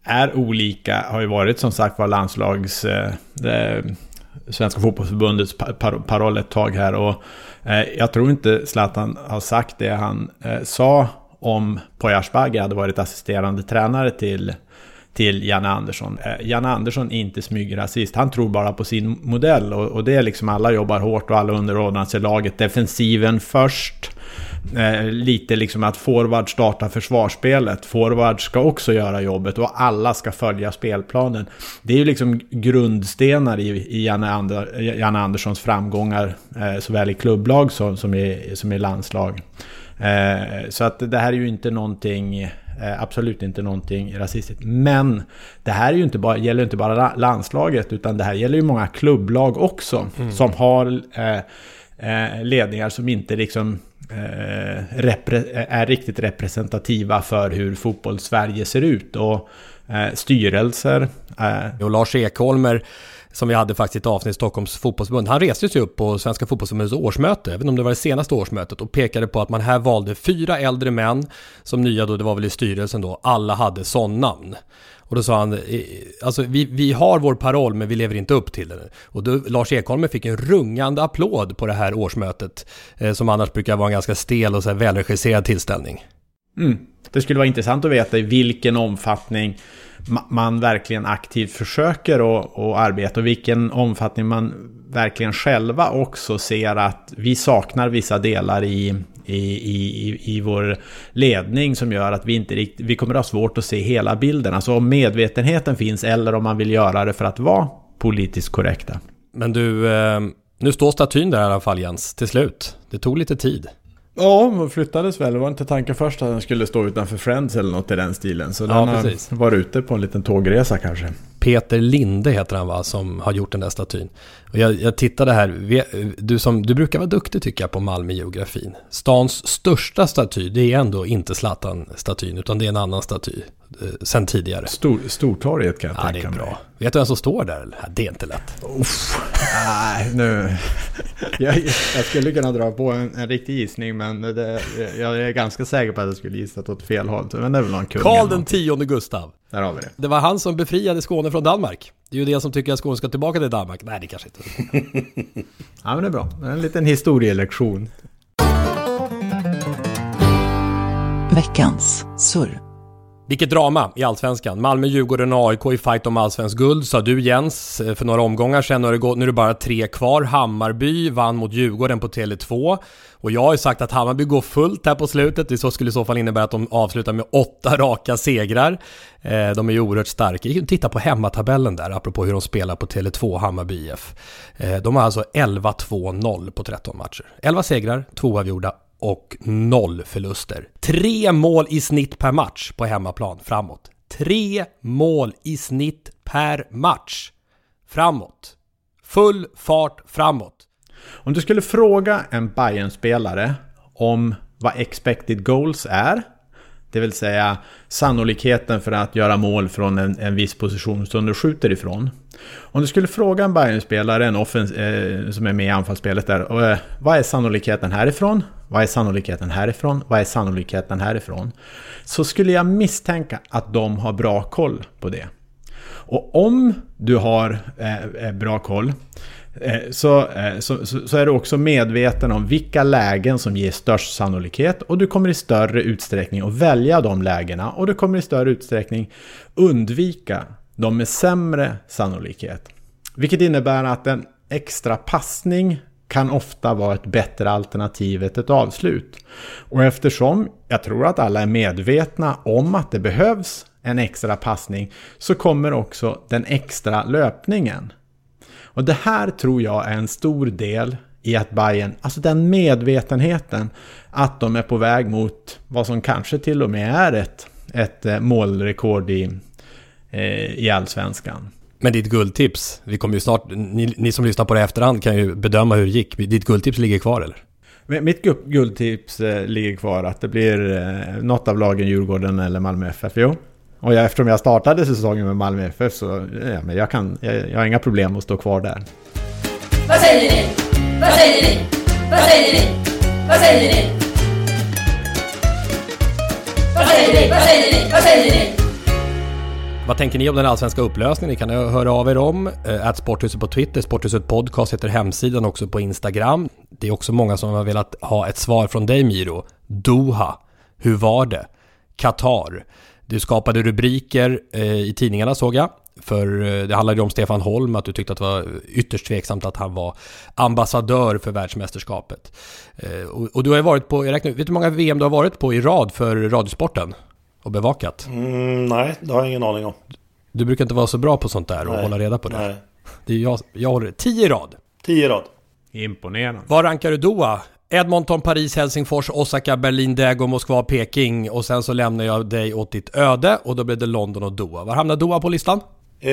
är olika, har ju varit som sagt var landslags... Svenska fotbollsförbundets par paroll ett tag här. Och jag tror inte Zlatan har sagt det han sa om Poya hade varit assisterande tränare till till Janne Andersson. Eh, Janne Andersson är inte smygrasist. Han tror bara på sin modell. Och, och det är liksom alla jobbar hårt och alla underordnar sig laget. Defensiven först. Eh, lite liksom att forward startar försvarsspelet. Forward ska också göra jobbet och alla ska följa spelplanen. Det är ju liksom grundstenar i, i Janne, Ander, Janne Anderssons framgångar. Eh, såväl i klubblag som, som, i, som i landslag. Eh, så att det här är ju inte någonting Eh, absolut inte någonting rasistiskt. Men det här är ju inte bara, gäller inte bara landslaget utan det här gäller ju många klubblag också. Mm. Som har eh, ledningar som inte liksom eh, är riktigt representativa för hur fotboll-Sverige ser ut. Och eh, styrelser. Och Lars Ekholmer som vi hade faktiskt ett avsnitt i Stockholms fotbollsförbund. Han reste sig upp på Svenska fotbollsförbundets årsmöte, även om det var det senaste årsmötet, och pekade på att man här valde fyra äldre män som nya då, det var väl i styrelsen då, alla hade sån-namn. Och då sa han, alltså vi, vi har vår paroll men vi lever inte upp till den. Och då, Lars Ekholm fick en rungande applåd på det här årsmötet, eh, som annars brukar vara en ganska stel och så här välregisserad tillställning. Mm. Det skulle vara intressant att veta i vilken omfattning man verkligen aktivt försöker att, att arbeta och vilken omfattning man verkligen själva också ser att vi saknar vissa delar i, i, i, i vår ledning som gör att vi inte riktigt, vi kommer att ha svårt att se hela bilden. Alltså om medvetenheten finns eller om man vill göra det för att vara politiskt korrekta. Men du, eh, nu står statyn där i alla fall Jens, till slut. Det tog lite tid. Ja, man flyttades väl. Det var inte tanken först att den skulle stå utanför Friends eller något i den stilen. Så den precis. har varit ute på en liten tågresa kanske. Peter Linde heter han va, som har gjort den där statyn. Och jag, jag tittade här, du, som, du brukar vara duktig tycker jag på Malmö-geografin. Stans största staty, det är ändå inte Zlatan-statyn, utan det är en annan staty. Eh, sen tidigare. Stor, Stortorget kan jag ja, tänka mig. Bra. Vet du vem som står där? Det är inte lätt. Uff, nej, nu... Jag, jag, skulle kunna dra på en, en riktig gissning, men det, jag är ganska säker på att jag skulle gissat åt fel håll. Men det är väl någon kung Karl den tionde Gustav. Där har vi det. Det var han som befriade Skåne från Danmark. Det är ju det som tycker att Skåne ska tillbaka till Danmark. Nej, det kanske inte Ja, men det är bra. En liten historielektion. Veckans surr. Vilket drama i Allsvenskan. Malmö, Djurgården och AIK i fight om allsvensk guld, sa du Jens eh, för några omgångar sedan. Nu är, det gått, nu är det bara tre kvar. Hammarby vann mot Djurgården på Tele2. Och jag har ju sagt att Hammarby går fullt här på slutet. Det skulle i så fall innebära att de avslutar med åtta raka segrar. Eh, de är ju oerhört starka. Titta på hemmatabellen där, apropå hur de spelar på Tele2, Hammarby IF. Eh, de har alltså 11-2-0 på 13 matcher. 11 segrar, 2 avgjorda och noll förluster. Tre mål i snitt per match på hemmaplan framåt. Tre mål i snitt per match framåt. Full fart framåt. Om du skulle fråga en bayern spelare om vad expected goals är, det vill säga sannolikheten för att göra mål från en, en viss position som du skjuter ifrån. Om du skulle fråga en bayern spelare en offens, eh, som är med i anfallsspelet där, eh, vad är sannolikheten härifrån? Vad är sannolikheten härifrån? Vad är sannolikheten härifrån? Så skulle jag misstänka att de har bra koll på det. Och om du har eh, eh bra koll eh, så, eh, så, så, är du också medveten om vilka lägen som ger störst sannolikhet och du kommer i större utsträckning att välja de lägena och du kommer i större utsträckning undvika de med sämre sannolikhet. Vilket innebär att en extra passning kan ofta vara ett bättre alternativ än ett avslut. Och eftersom jag tror att alla är medvetna om att det behövs en extra passning så kommer också den extra löpningen. Och det här tror jag är en stor del i att Bayern, alltså den medvetenheten att de är på väg mot vad som kanske till och med är ett, ett eh, målrekord i, eh, i allsvenskan. Men ditt guldtips, vi kommer ju snart, ni, ni, som lyssnar på det efterhand kan ju bedöma hur det gick. Ditt guldtips ligger kvar eller? Mitt guldtips eh, ligger kvar att det blir eh, något av lagen Djurgården eller Malmö FF. Jo. Och jag, eftersom jag startade säsongen med Malmö FF så ja, men jag, kan, jag, jag har inga problem att stå kvar där. Vad säger ni? Vad säger ni? Vad säger ni? Vad säger ni? Vad säger ni? Vad säger ni? Vad säger ni? Vad tänker ni om den allsvenska upplösningen? Ni kan höra av er om. Eh, att Sporthuset på Twitter, Sporthuset Podcast heter hemsidan också på Instagram. Det är också många som har velat ha ett svar från dig Miro. Doha, hur var det? Qatar. Du skapade rubriker eh, i tidningarna såg jag. För eh, det handlade ju om Stefan Holm, att du tyckte att det var ytterst tveksamt att han var ambassadör för världsmästerskapet. Och, och, du har ju varit på, jag räknar vet du hur många VM du har varit på i rad för Radiosporten? Och bevakat? Mm, nej, det har jag ingen aning om. Du brukar inte vara så bra på sånt där och nej, hålla reda på det. Nej. Det är jag, jag håller tio i rad. Tio i rad. Imponerande. Var rankar du Doha? Edmonton, Paris, Helsingfors, Osaka, Berlin, Daegu, Moskva, Peking och sen så lämnar jag dig åt ditt öde och då blev det London och Doha. Var hamnar Doha på listan? Eh,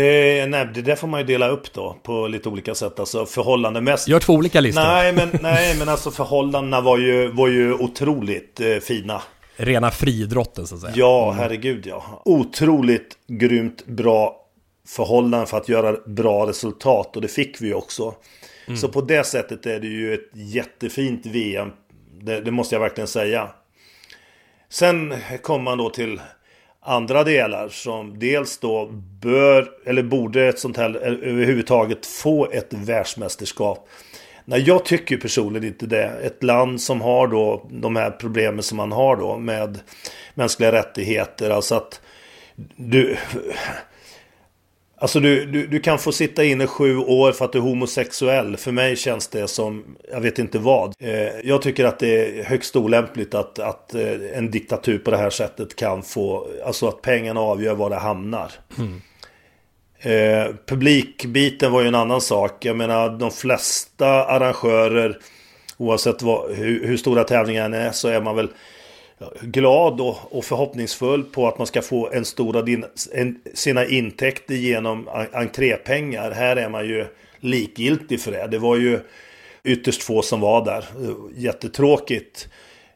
nej, det där får man ju dela upp då på lite olika sätt. Alltså förhållandemässigt. Gör två olika listor. Nej, men, nej, men alltså förhållandena var ju, var ju otroligt eh, fina. Rena friidrotten så att säga. Ja, herregud ja. Otroligt grymt bra förhållanden för att göra bra resultat och det fick vi också. Mm. Så på det sättet är det ju ett jättefint VM. Det, det måste jag verkligen säga. Sen kommer man då till andra delar som dels då bör eller borde ett sånt här överhuvudtaget få ett världsmästerskap. Nej, jag tycker personligen inte det. Ett land som har då de här problemen som man har då med mänskliga rättigheter. Alltså att du... Alltså du, du, du kan få sitta inne sju år för att du är homosexuell. För mig känns det som, jag vet inte vad. Eh, jag tycker att det är högst olämpligt att, att eh, en diktatur på det här sättet kan få, alltså att pengarna avgör var det hamnar. Mm. Eh, publikbiten var ju en annan sak. Jag menar de flesta arrangörer, oavsett vad, hur, hur stora tävlingarna är, så är man väl glad och, och förhoppningsfull på att man ska få en stor av din, en, sina intäkter genom entrépengar. Här är man ju likgiltig för det. Det var ju ytterst få som var där. Jättetråkigt.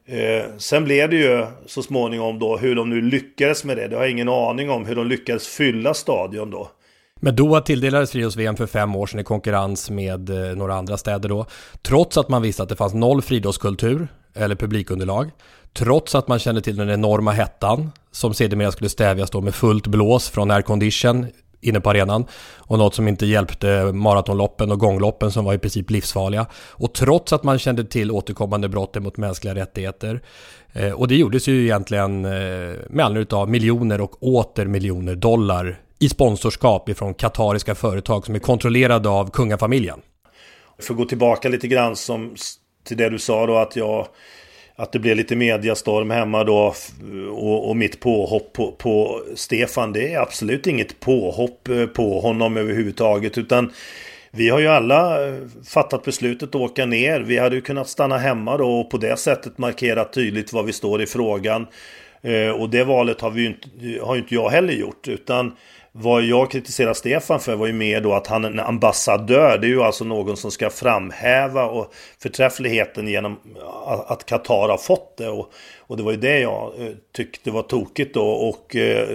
Eh, sen blev det ju så småningom då hur de nu lyckades med det. Det har jag ingen aning om hur de lyckades fylla stadion då. Men Doha tilldelades friidrotts-VM för fem år sedan i konkurrens med eh, några andra städer då. Trots att man visste att det fanns noll friidrottskultur eller publikunderlag. Trots att man kände till den enorma hettan som sedermera skulle stävjas då med fullt blås från aircondition inne på arenan och något som inte hjälpte maratonloppen och gångloppen som var i princip livsfarliga. Och trots att man kände till återkommande brott mot mänskliga rättigheter. Eh, och det gjordes ju egentligen eh, med anledning av miljoner och åter miljoner dollar i sponsorskap ifrån katariska företag som är kontrollerade av kungafamiljen. För att gå tillbaka lite grann som, till det du sa då att jag att det blev lite mediastorm hemma då och, och mitt påhopp på, på, Stefan. Det är absolut inget påhopp eh, på honom överhuvudtaget utan vi har ju alla eh, fattat beslutet att åka ner. Vi hade ju kunnat stanna hemma då och på det sättet markera tydligt var vi står i frågan. Eh, och det valet har, vi ju inte, har ju inte jag heller gjort utan vad jag kritiserar Stefan för var ju mer då att han är en ambassadör. Det är ju alltså någon som ska framhäva och förträffligheten genom att Qatar har fått det. Och, och det var ju det jag eh, tyckte var tokigt då. Och eh,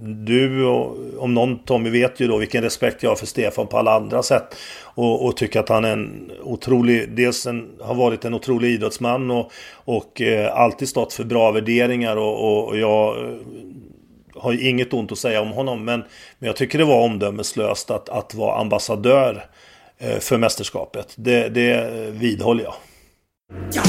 du och, om någon Tommy vet ju då vilken respekt jag har för Stefan på alla andra sätt. Och, och tycker att han är en otrolig, dels en, har varit en otrolig idrottsman och, och eh, alltid stått för bra värderingar. och, och jag eh, har ju inget ont att säga om honom. Men, men jag tycker det var omdömeslöst att, att vara ambassadör eh, för mästerskapet. Det, det vidhåller jag. Jag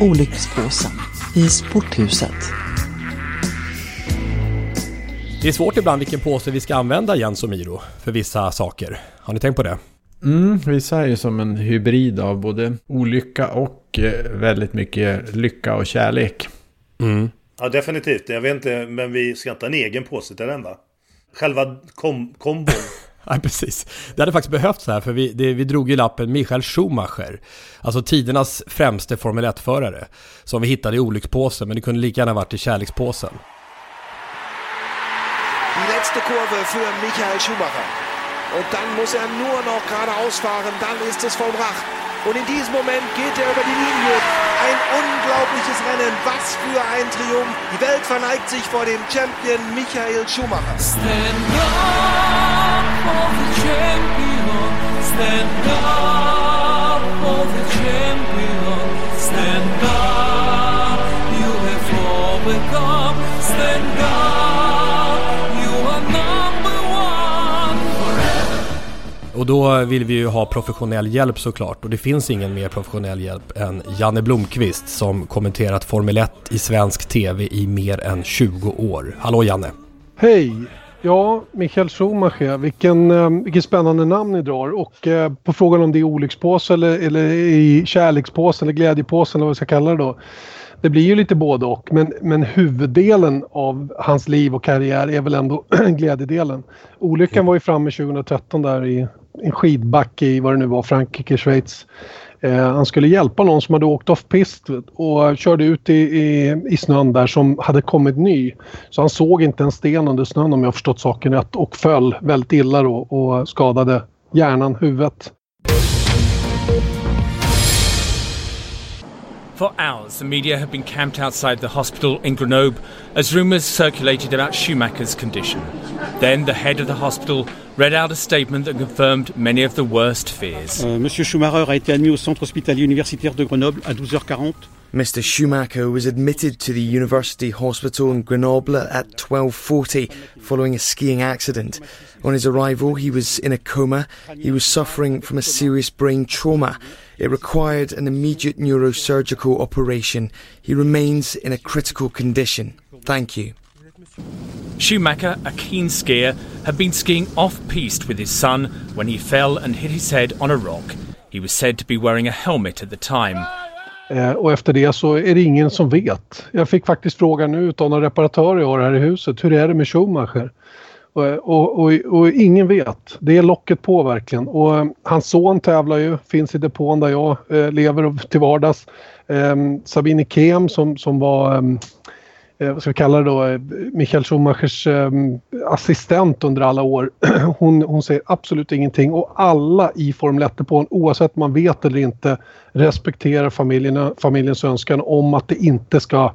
Olyckspåsen i sporthuset. Det är svårt ibland vilken påse vi ska använda Jens och Miro för vissa saker. Har ni tänkt på det? Mm, vissa är ju som en hybrid av både olycka och eh, väldigt mycket lycka och kärlek. Mm. Ja, definitivt. Jag vet inte, men vi ska inte ha en egen påse till den va? Själva kom kombon. Nej, precis. Det hade faktiskt behövts här, för vi, det, vi drog ju lappen Michael Schumacher. Alltså tidernas främste Formel 1-förare. Som vi hittade i olyckspåsen, men det kunde lika gärna varit i kärlekspåsen. Letzte Kurve für Michael Schumacher. Und dann muss er nur noch geradeaus fahren, dann ist es vollbracht. Und in diesem Moment geht er über die Linie. Ein unglaubliches Rennen. Was für ein Triumph. Die Welt verneigt sich vor dem Champion Michael Schumacher. Stand up och då vill vi ju ha professionell hjälp såklart och det finns ingen mer professionell hjälp än Janne Blomqvist som kommenterat Formel 1 i svensk TV i mer än 20 år. Hallå Janne! Hej! Ja, Michael Schumacher, vilken, eh, vilket spännande namn ni drar. Och eh, på frågan om det är olyckspåse eller, eller i kärlekspåse eller glädjepåse eller vad vi ska kalla det då. Det blir ju lite både och men, men huvuddelen av hans liv och karriär är väl ändå glädjedelen. Olyckan var ju framme 2013 där i en skidbacke i vad det nu var, Frankrike, Schweiz. Eh, han skulle hjälpa någon som hade åkt off-pist och körde ut i, i, i snön där som hade kommit ny. Så han såg inte en sten under snön om jag förstått saken rätt och föll väldigt illa då och skadade hjärnan, huvudet. For hours, the media have been camped outside the hospital in Grenoble as rumours circulated about Schumacher's condition. Then the head of the hospital read out a statement that confirmed many of the worst fears. Euh, Monsieur Schumacher a été admis au centre hospitalier universitaire de Grenoble à 12h40. Mr. Schumacher was admitted to the University Hospital in Grenoble at 12:40 following a skiing accident. On his arrival, he was in a coma. He was suffering from a serious brain trauma. It required an immediate neurosurgical operation. He remains in a critical condition. Thank you. Schumacher, a keen skier, had been skiing off piste with his son when he fell and hit his head on a rock. He was said to be wearing a helmet at the time. Eh, och efter det så är det ingen som vet. Jag fick faktiskt frågan nu av någon reparatör jag har här i huset. Hur är det med Schumacher? Och, och, och, och, ingen vet. Det är locket på verkligen. Och eh, hans son tävlar ju, finns i depån där jag eh, lever till vardags. Eh, Sabine Kem som, som var ehm, eh, vad ska vi kalla det då, Michael Schumachers eh, assistent under alla år. Hon, hon säger absolut ingenting och alla i Formel 1-depån, oavsett om man vet eller inte, respekterar familjerna, familjens önskan om att det inte ska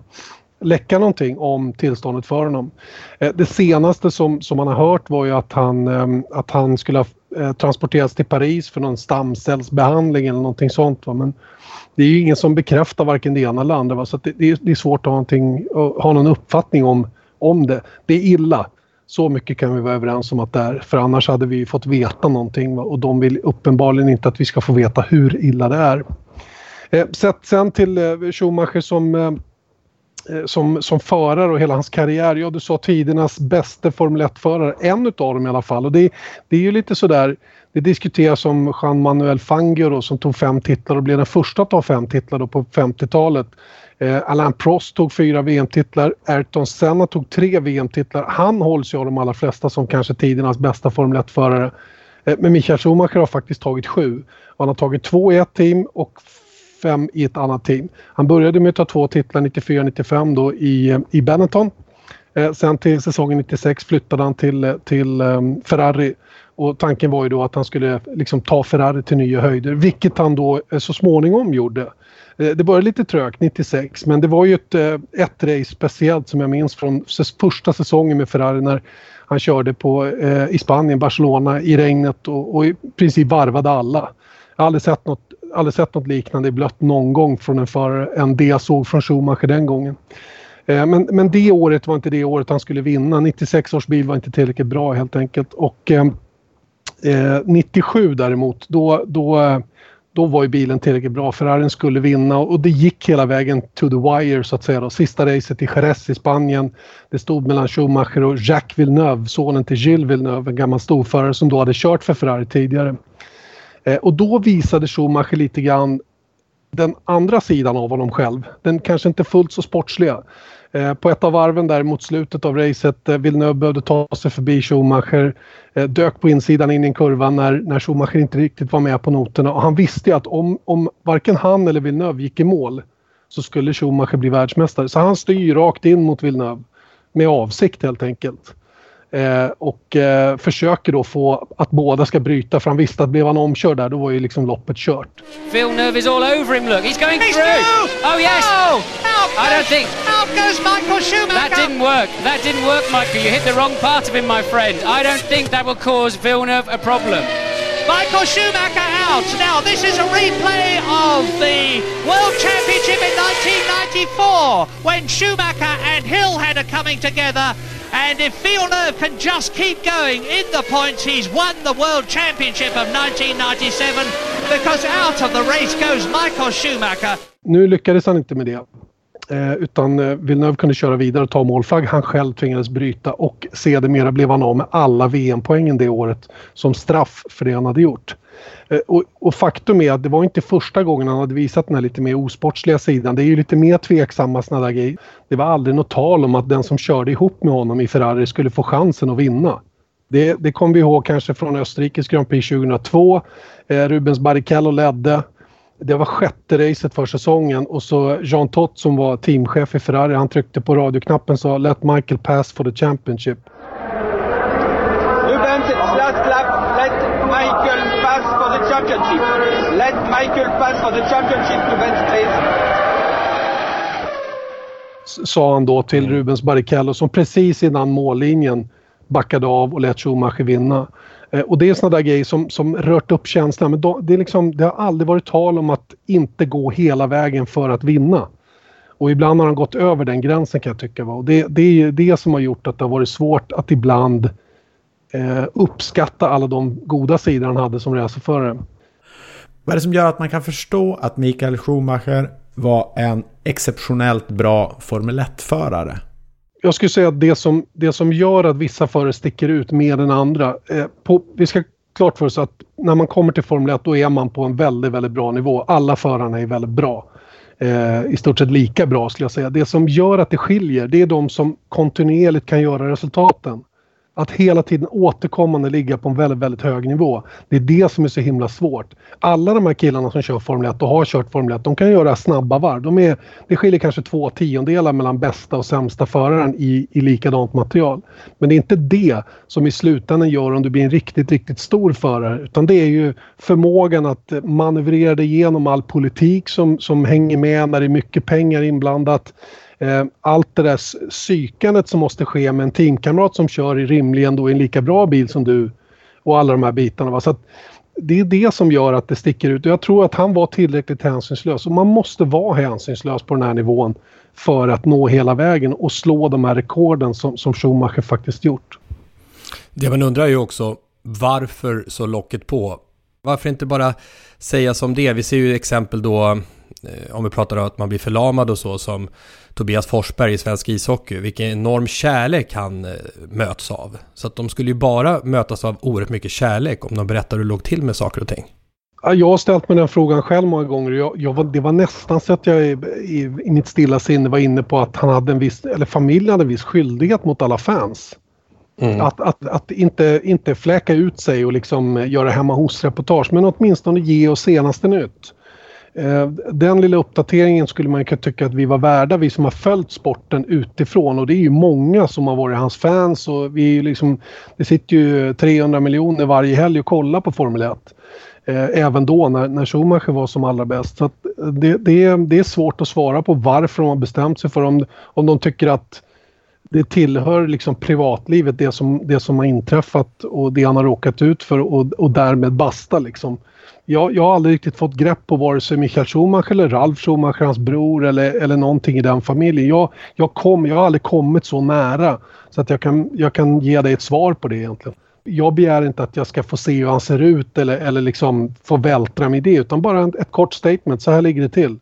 läcka någonting om tillståndet för honom. Eh, det senaste som, som man har hört var ju att han, eh, att han skulle ha eh, transporterats till Paris för någon stamcellsbehandling eller någonting sånt. Va? Men det är ju ingen som bekräftar varken det ena eller andra. Va? Så det, det, är, det är svårt att ha, att ha någon uppfattning om, om det. Det är illa. Så mycket kan vi vara överens om att det är. För annars hade vi fått veta någonting. Va? Och de vill uppenbarligen inte att vi ska få veta hur illa det är. Eh, sett sen till eh, Schumacher som eh, Eh, som, som förare och hela hans karriär. Ja, du sa tidernas bästa Formel 1-förare. En utav dem i alla fall. Och det, det är ju lite sådär. Det diskuteras om Jean-Manuel Fangio då, som tog fem titlar och blev den första att ta fem titlar då på 50-talet. Eh, Alain Prost tog fyra VM-titlar. Ayrton Senna tog tre VM-titlar. Han hålls ju av de allra flesta som kanske tidernas bästa Formel 1-förare. Eh, men Michael Schumacher har faktiskt tagit sju. Han har tagit två i ett team och fem i ett annat team. Han började med att ta två titlar 94-95 då i, i Benetton. Eh, sen till säsongen 96 flyttade han till, till um, Ferrari och tanken var ju då att han skulle liksom ta Ferrari till nya höjder, vilket han då eh, så småningom gjorde. Eh, det började lite trögt 96 men det var ju ett, eh, ett race speciellt som jag minns från första säsongen med Ferrari när han körde på, eh, i Spanien, Barcelona i regnet och, och i princip varvade alla. Jag har aldrig sett något aldrig sett något liknande i blött någon gång från en förare än det jag såg från Schumacher den gången. Eh, men, men det året var inte det året han skulle vinna. 96 års bil var inte tillräckligt bra helt enkelt. Och eh, eh 97 däremot, då, då, då var ju bilen tillräckligt bra. Ferrarin skulle vinna och det gick hela vägen to the wire så att säga. Då. Sista racet i Jerez i Spanien. Det stod mellan Schumacher och Jacques Villeneuve, sonen till Gilles Villeneuve, en gammal storförare som då hade kört för Ferrari tidigare. Eh, och då visade Schumacher lite grann den andra sidan av honom själv. Den kanske inte fullt så sportsliga. Eh, på ett av varven där mot slutet av racet, eh, Villeneuve behövde ta sig förbi Schumacher. Eh, dök på insidan in i en kurva när, när Schumacher inte riktigt var med på noterna. Och han visste att om, om varken han eller Villeneuve gick i mål så skulle Schumacher bli världsmästare. Så han styr rakt in mot Villeneuve. Med avsikt helt enkelt. Eh, och eh, försöker då få att båda ska bryta för han visste att blev han omkörd där då var ju liksom loppet kört. Villeneuve is all over him. Look, he's going He's through. through! Oh yes. Oh, I don't think out goes Michael Schumacher. that didn't work. That didn't work, Michael. You hit the wrong part of him, my friend. I don't think that will cause Villeneuve a problem. Michael Schumacher out. Now, this is a replay of the World Championship in 1994 when Schumacher and Hill had a coming together. And if Villeneuve can just keep going in the points, he's won the World Championship of 1997 because out of the race goes Michael Schumacher. Nu lyckades han inte med det. Eh, utan eh, Villeneuve kunde köra vidare och ta målflagg. Han själv tvingades bryta och sedermera blev han av med alla VM-poängen det året som straff för det han hade gjort. Eh, och, och faktum är att det var inte första gången han hade visat den här lite mer osportsliga sidan. Det är ju lite mer tveksamma sådana där grejer. Det var aldrig något tal om att den som körde ihop med honom i Ferrari skulle få chansen att vinna. Det, det kommer vi ihåg kanske från Österrikes Grand Prix 2002. Eh, Rubens Barrichello ledde. Det var sjätte racet för säsongen och så Jean Todt som var teamchef i Ferrari, han tryckte på radioknappen och sa “Let Michael pass for the Championship”. Rubens, last lap. Let Michael pass for the championship. Let Michael pass for the championship, Rubens, please. sa han då till Rubens Barrichello som precis innan mållinjen backade av och lät Schumacher vinna. Eh, och det är sådana där grejer som, som rört upp känslan. Men det, är liksom, det har aldrig varit tal om att inte gå hela vägen för att vinna. Och ibland har han gått över den gränsen kan jag tycka. Va? Och det, det är ju det som har gjort att det har varit svårt att ibland eh, uppskatta alla de goda sidor han hade som racerförare. Vad är det som gör att man kan förstå att Mikael Schumacher var en exceptionellt bra Formel 1-förare? Jag skulle säga att det som, det som gör att vissa förare sticker ut mer än andra. Eh, på, vi ska klart för oss att när man kommer till Formel 1 då är man på en väldigt, väldigt bra nivå. Alla förarna är väldigt bra. Eh, I stort sett lika bra skulle jag säga. Det som gör att det skiljer det är de som kontinuerligt kan göra resultaten. Att hela tiden återkommande ligga på en väldigt, väldigt hög nivå. Det är det som är så himla svårt. Alla de här killarna som kör Formel 1 och har kört Formel 1, de kan göra snabba varv. De är, det skiljer kanske två tiondelar mellan bästa och sämsta föraren i, i likadant material. Men det är inte det som i slutändan gör om du blir en riktigt, riktigt stor förare. Utan det är ju förmågan att manövrera dig igenom all politik som, som hänger med när det är mycket pengar inblandat. Eh, allt det där psykandet som måste ske med en teamkamrat som kör i rimligen då i en lika bra bil som du och alla de här bitarna. Va? Så att det är det som gör att det sticker ut. Och jag tror att han var tillräckligt hänsynslös. Och man måste vara hänsynslös på den här nivån för att nå hela vägen och slå de här rekorden som, som Schumacher faktiskt gjort. Det man undrar är ju också varför så locket på? Varför inte bara säga som det? Vi ser ju exempel då, om vi pratar om att man blir förlamad och så, som Tobias Forsberg i svensk ishockey. Vilken enorm kärlek han eh, möts av. Så att de skulle ju bara mötas av oerhört mycket kärlek om de berättar hur det låg till med saker och ting. Ja, Jag har ställt mig den frågan själv många gånger. Jag, jag det var nästan så att jag i, i, i mitt stilla sinne var inne på att han hade en viss, eller familjen hade en viss skyldighet mot alla fans. Att, att, att inte, inte fläka ut sig och liksom göra hemma hos-reportage men åtminstone ge oss senaste nytt. Eh, den lilla uppdateringen skulle man kunna tycka att vi var värda, vi som har följt sporten utifrån och det är ju många som har varit hans fans och vi är ju liksom, det sitter ju 300 miljoner varje helg och kollar på Formel 1. Eh, även då när, när Schumacher var som allra bäst. Så att eh, det, det, är, det är svårt att svara på varför de har bestämt sig för om, om de tycker att det tillhör liksom privatlivet, det som, det som har inträffat och det han har råkat ut för och, och därmed basta liksom. Jag, jag har aldrig riktigt fått grepp på vare sig Michael Schumacher eller Ralf Schumacher, hans bror eller, eller någonting i den familjen. Jag, jag, kom, jag har aldrig kommit så nära så att jag kan, jag kan ge dig ett svar på det egentligen. Jag begär inte att jag ska få se hur han ser ut eller, eller liksom få vältra mig i det utan bara ett kort statement, så här ligger det till.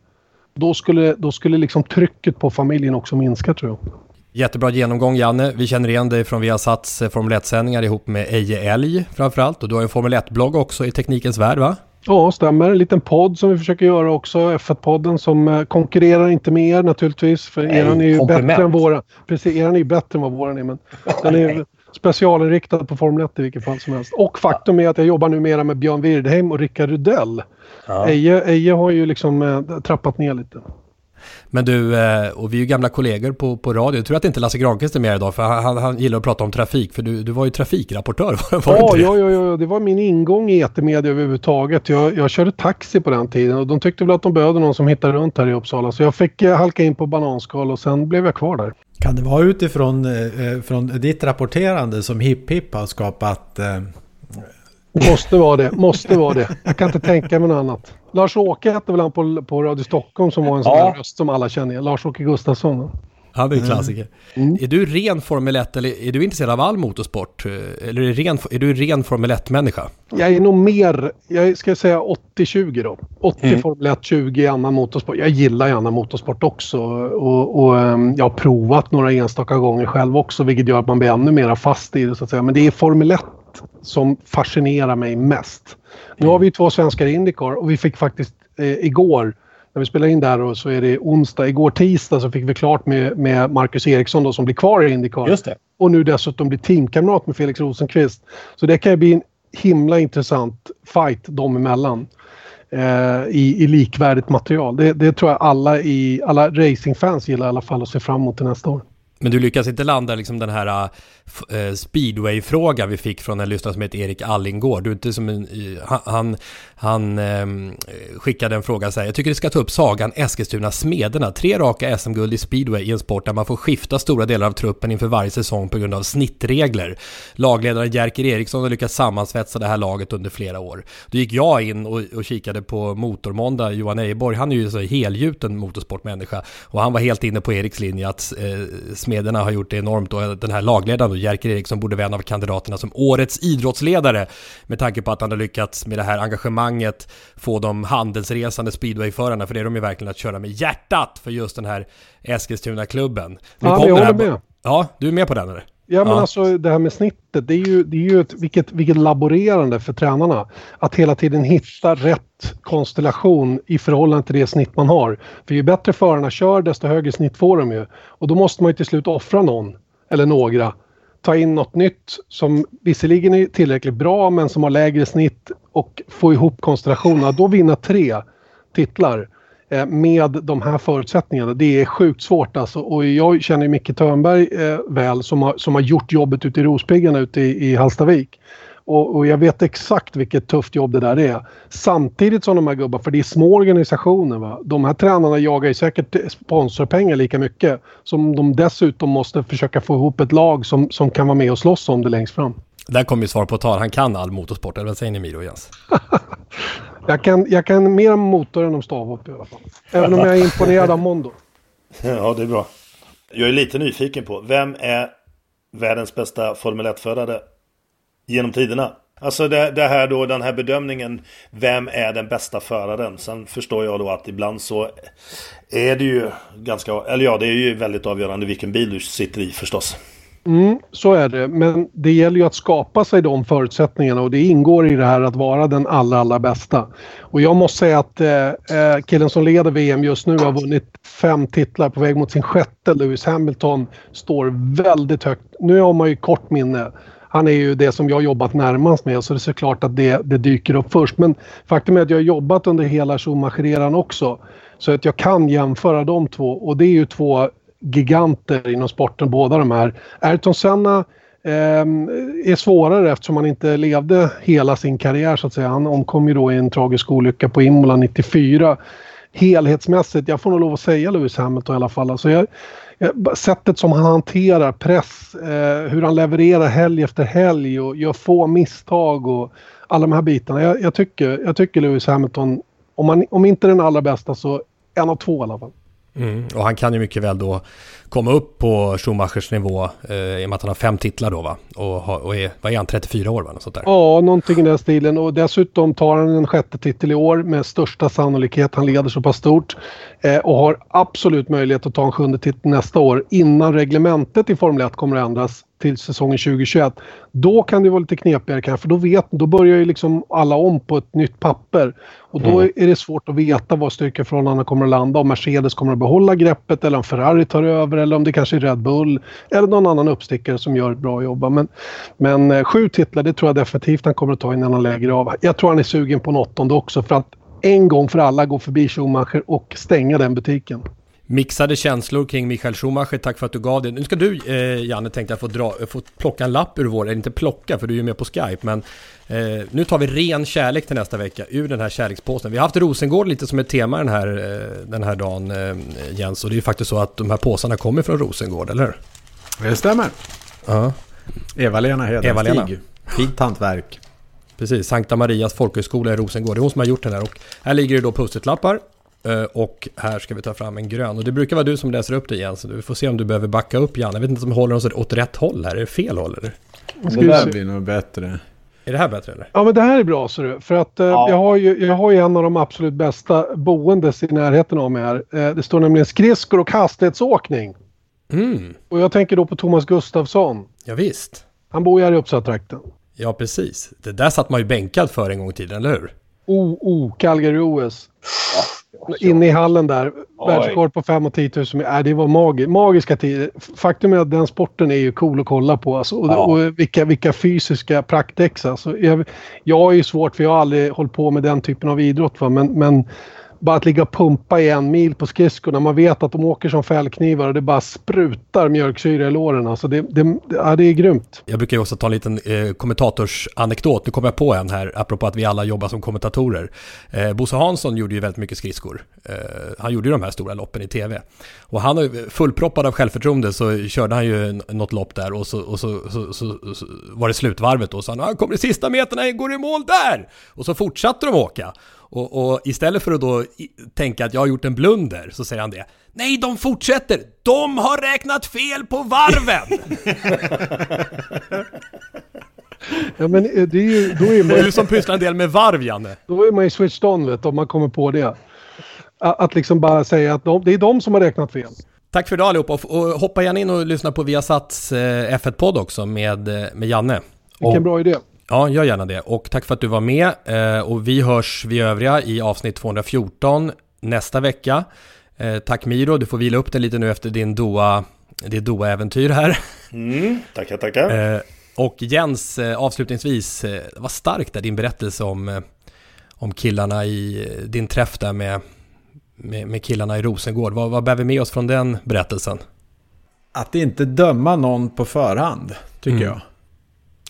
Då skulle, då skulle liksom trycket på familjen också minska tror jag. Jättebra genomgång Janne. Vi känner igen dig från Viasats eh, Formel 1-sändningar ihop med Eje Älg framförallt. Och du har en Formel 1-blogg också i Teknikens Värld va? Ja, stämmer. En liten podd som vi försöker göra också. F1-podden som eh, konkurrerar inte med er naturligtvis. För Nej, eran är ju komplement. bättre än våra. Precis, eran är ju bättre än vad våran är. Men den är specialinriktad på Formel 1 i vilket fall som helst. Och faktum är att jag jobbar numera med Björn Wirdheim och Rickard Rudell. Ja. Eje, Eje har ju liksom eh, trappat ner lite. Men du, eh, och vi är ju gamla kollegor på, på radio. Jag tror att inte Lasse Granqvist är med idag för han, han gillar att prata om trafik. För du, du var ju trafikrapportör, var ja, ja, ja, ja, det var min ingång i etermedia överhuvudtaget. Jag, jag körde taxi på den tiden och de tyckte väl att de behövde någon som hittade runt här i Uppsala. Så jag fick eh, halka in på bananskal och sen blev jag kvar där. Kan det vara utifrån eh, från ditt rapporterande som Hipp Hipp har skapat eh... Måste vara det, måste vara det. Jag kan inte tänka mig något annat. Lars-Åke hette väl han på, på Radio Stockholm som var en sån ja. där röst som alla känner igen. Lars-Åke Gustafsson. Det är en klassiker. Mm. Är du ren Formel 1 eller är du intresserad av all motorsport? Eller är, ren, är du ren Formel 1-människa? Jag är nog mer, jag ska säga 80-20 då. 80 mm. Formel 1, 20 annan motorsport. Jag gillar ju annan motorsport också och, och um, jag har provat några enstaka gånger själv också vilket gör att man blir ännu mer fast i det så att säga. Men det är Formel 1 som fascinerar mig mest. Nu har vi två svenskar i Indycar och vi fick faktiskt eh, igår när vi spelar in där och så är det onsdag. Igår tisdag så fick vi klart med, med Marcus Eriksson då, som blir kvar i Indycar. Just det. Och nu dessutom blir teamkamrat med Felix Rosenqvist. Så det kan ju bli en himla intressant fight dem emellan. Eh, i, i likvärdigt material. Det, det, tror jag alla, i, alla racingfans gillar i alla fall att se fram emot till nästa år. Men du lyckas inte landa liksom den här uh, speedway-frågan vi fick från en lyssnare som heter Erik Allingård. Du är inte som en, han, han, han um, skickade en fråga så här. Jag tycker du ska ta upp sagan Eskilstuna-Smederna. Tre raka SM-guld i speedway i en sport där man får skifta stora delar av truppen inför varje säsong på grund av snittregler. Lagledaren Jerker Eriksson har lyckats sammansvetsa det här laget under flera år. Då gick jag in och, och kikade på Motormåndag, Johan Ejeborg. Han är ju så helgjuten motorsportmänniska och han var helt inne på Eriks linje att uh, Smederna har gjort det enormt och den här lagledaren då, Jerker Eriksson, borde vara en av kandidaterna som årets idrottsledare med tanke på att han har lyckats med det här engagemanget få de handelsresande speedwayförarna, för det är de ju verkligen att köra med hjärtat för just den här Eskilstuna-klubben. Ja, jag håller med. Ja, du är med på den eller? Ja, men ja. alltså det här med snittet, det är ju, det är ju ett, vilket, vilket laborerande för tränarna. Att hela tiden hitta rätt konstellation i förhållande till det snitt man har. För ju bättre förarna kör, desto högre snitt får de ju. Och då måste man ju till slut offra någon, eller några. Ta in något nytt som visserligen är tillräckligt bra, men som har lägre snitt och få ihop konstellationerna. Då vinna tre titlar med de här förutsättningarna. Det är sjukt svårt alltså. Och jag känner Micke Törnberg eh, väl som har, som har gjort jobbet ute i Rospiggarna ute i, i Hallstavik. Och, och, jag vet exakt vilket tufft jobb det där är. Samtidigt som de här gubbarna, för det är små organisationer. Va? De här tränarna jagar ju säkert sponsorpengar lika mycket. Som de dessutom måste försöka få ihop ett lag som, som kan vara med och slåss om det längst fram. Där kommer ju svar på tal. Han kan all motorsport, eller vad säger ni Miro och Jens? Jag kan, jag kan mer om motor än om stavhopp i alla fall. Även om jag är imponerad av Mondo. Ja, det är bra. Jag är lite nyfiken på, vem är världens bästa Formel 1-förare genom tiderna? Alltså det, det, här då, den här bedömningen, vem är den bästa föraren? Sen förstår jag då att ibland så är det ju ganska, eller ja, det är ju väldigt avgörande vilken bil du sitter i förstås. Mm, så är det, men det gäller ju att skapa sig de förutsättningarna och det ingår i det här att vara den allra, allra bästa. Och jag måste säga att eh, eh killen som leder VM just nu har vunnit fem titlar på väg mot sin sjätte. Lewis Hamilton står väldigt högt. Nu har man ju kort minne. Han är ju det som jag jobbat närmast med så det är såklart att det, det dyker upp först. Men faktum är att jag har jobbat under hela Schumacher-eran också. Så att jag kan jämföra de två och det är ju två giganter inom sporten båda de här. Ayrton Senna eh, är svårare eftersom han inte levde hela sin karriär så att säga. Han omkom ju då i en tragisk olycka på Imola 94. Helhetsmässigt, jag får nog lov att säga Lewis Hamilton i alla fall. Alltså jag, sättet som han hanterar press, eh, hur han levererar helg efter helg och gör få misstag och alla de här bitarna. Jag, jag tycker, jag tycker Lewis Hamilton, om, man, om inte den allra bästa så en av två i alla fall. Mm. Och han kan ju mycket väl då komma upp på Schumachers nivå eh, i och med att han har fem titlar då va? Och, ha, och är, vad är han, 34 år va? Något sånt där. Ja, någonting i den stilen. Och dessutom tar han en sjätte titel i år med största sannolikhet. Han leder så pass stort. Eh, och har absolut möjlighet att ta en sjunde titel nästa år innan reglementet i Formel 1 kommer att ändras till säsongen 2021. Då kan det vara lite knepigare kanske, för då, vet, då börjar ju liksom alla om på ett nytt papper. Och då mm. är det svårt att veta var styrkeförhållandena kommer att landa. Om Mercedes kommer att behålla greppet eller om Ferrari tar över eller om det kanske är Red Bull eller någon annan uppstickare som gör ett bra jobb. Men, men eh, sju titlar, det tror jag definitivt han kommer att ta innan han lägger av. Jag tror han är sugen på en åttonde också för att en gång för alla gå förbi Schumacher och stänga den butiken. Mixade känslor kring Michael Schumacher, tack för att du gav det. Nu ska du, eh, Janne, tänkte jag få, dra, få plocka en lapp ur vår, eller inte plocka för du är ju med på Skype, men eh, nu tar vi ren kärlek till nästa vecka ur den här kärlekspåsen. Vi har haft Rosengård lite som ett tema den här, eh, den här dagen, eh, Jens, och det är ju faktiskt så att de här påsarna kommer från Rosengård, eller hur? Det stämmer. Ja. Eva-Lena Hedenstieg. Eva-Lena. Fint hantverk. Precis, Sankta Marias folkhögskola i Rosengård. Det är hon som har gjort den här. Och här ligger det då post-it-lappar. Eh, Och här ska vi ta fram en grön. Och det brukar vara du som läser upp det igen. Så vi får se om du behöver backa upp Janne. Jag vet inte om vi håller oss åt rätt håll här. Är det fel håll eller? Det där blir nog bättre. Är det här bättre eller? Ja men det här är bra ser du. För att eh, jag, har ju, jag har ju en av de absolut bästa boendes i närheten av mig här. Eh, det står nämligen skridskor och hastighetsåkning. Mm. Och jag tänker då på Thomas Gustafsson. Ja, visst. Han bor ju här i Uppsala-trakten. Ja, precis. Det där satt man ju bänkad för en gång i tiden, eller hur? Oh, oh, Calgary-OS. Inne i hallen där. Världsrekord på 5 och 10 000. Äh, det var magi magiska tider. Faktum är att den sporten är ju cool att kolla på. Alltså. Och, Ja. och vilka, vilka fysiska praktex. Alltså. Jag, jag är ju svårt för jag har aldrig hållit på med den typen av idrott. Va? Men, men bara att ligga och pumpa i en mil på skridskorna. Man vet att de åker som fällknivar och det bara sprutar mjölksyra i låren. Alltså det, det, ja, det är grymt. Jag brukar ju också ta en liten eh, kommentatorsanekdot. Nu kommer jag på en här, apropå att vi alla jobbar som kommentatorer. Eh, Bosse Hansson gjorde ju väldigt mycket skridskor. Eh, han gjorde ju de här stora loppen i tv. Och han, fullproppad av självförtroende, så körde han ju något lopp där och så, och så, så, så, så var det slutvarvet och så han, han kommer i sista meterna, går i mål där! Och så fortsatte de åka. Och, och istället för att då i, tänka att jag har gjort en blunder, så säger han det. Nej, de fortsätter! De har räknat fel på varven! Ja, men eh, det är ju, då är man Det är du som pysslar en del med varv, Janne. Då är man ju switched on vet om man kommer på det. A- Att liksom bara säga att de, det är de som har räknat fel. Tack för idag allihopa och, och hoppa gärna in och lyssna på Viasats eh, F1-podd också med, eh, med Janne. Vilken Och- bra idé. Ja, gör gärna det. Och tack för att du var med. Eh, och vi hörs vi övriga i avsnitt 214 nästa vecka. Eh, tack Miro, du får vila upp dig lite nu efter din Doha, ditt Doha-äventyr här. Mm, tackar, tackar. Eh, och Jens, avslutningsvis, vad starkt där din berättelse om, om killarna i din träff där med, med, med killarna i Rosengård. Vad, vad bär vi med oss från den berättelsen? Att inte döma någon på förhand, tycker Mm. jag.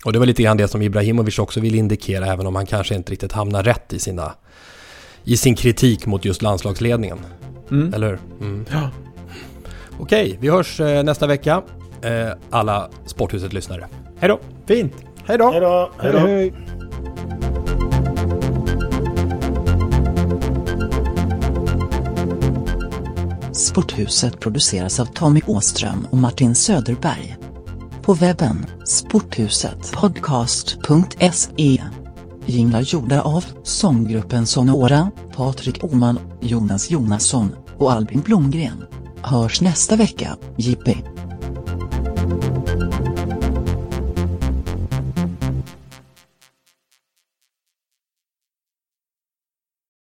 Och det var lite grann det som Ibrahimovic också vill indikera, även om han kanske inte riktigt hamnar rätt i, sina, i sin kritik mot just landslagsledningen. Mm. Eller hur? Mm. Ja. Okej, vi hörs eh, nästa vecka. Eh, alla Sporthuset-lyssnare. Hej då! Fint! Hej då! Hej då! Hej då! hej. Sporthuset produceras av Tommy Åström och Martin Söderberg. På webben sporthusetpodcast.se Jinglar gjorda av sånggruppen Sonora, Patrik Oman, Jonas Jonasson och Albin Blomgren. Hörs nästa vecka, Jippi.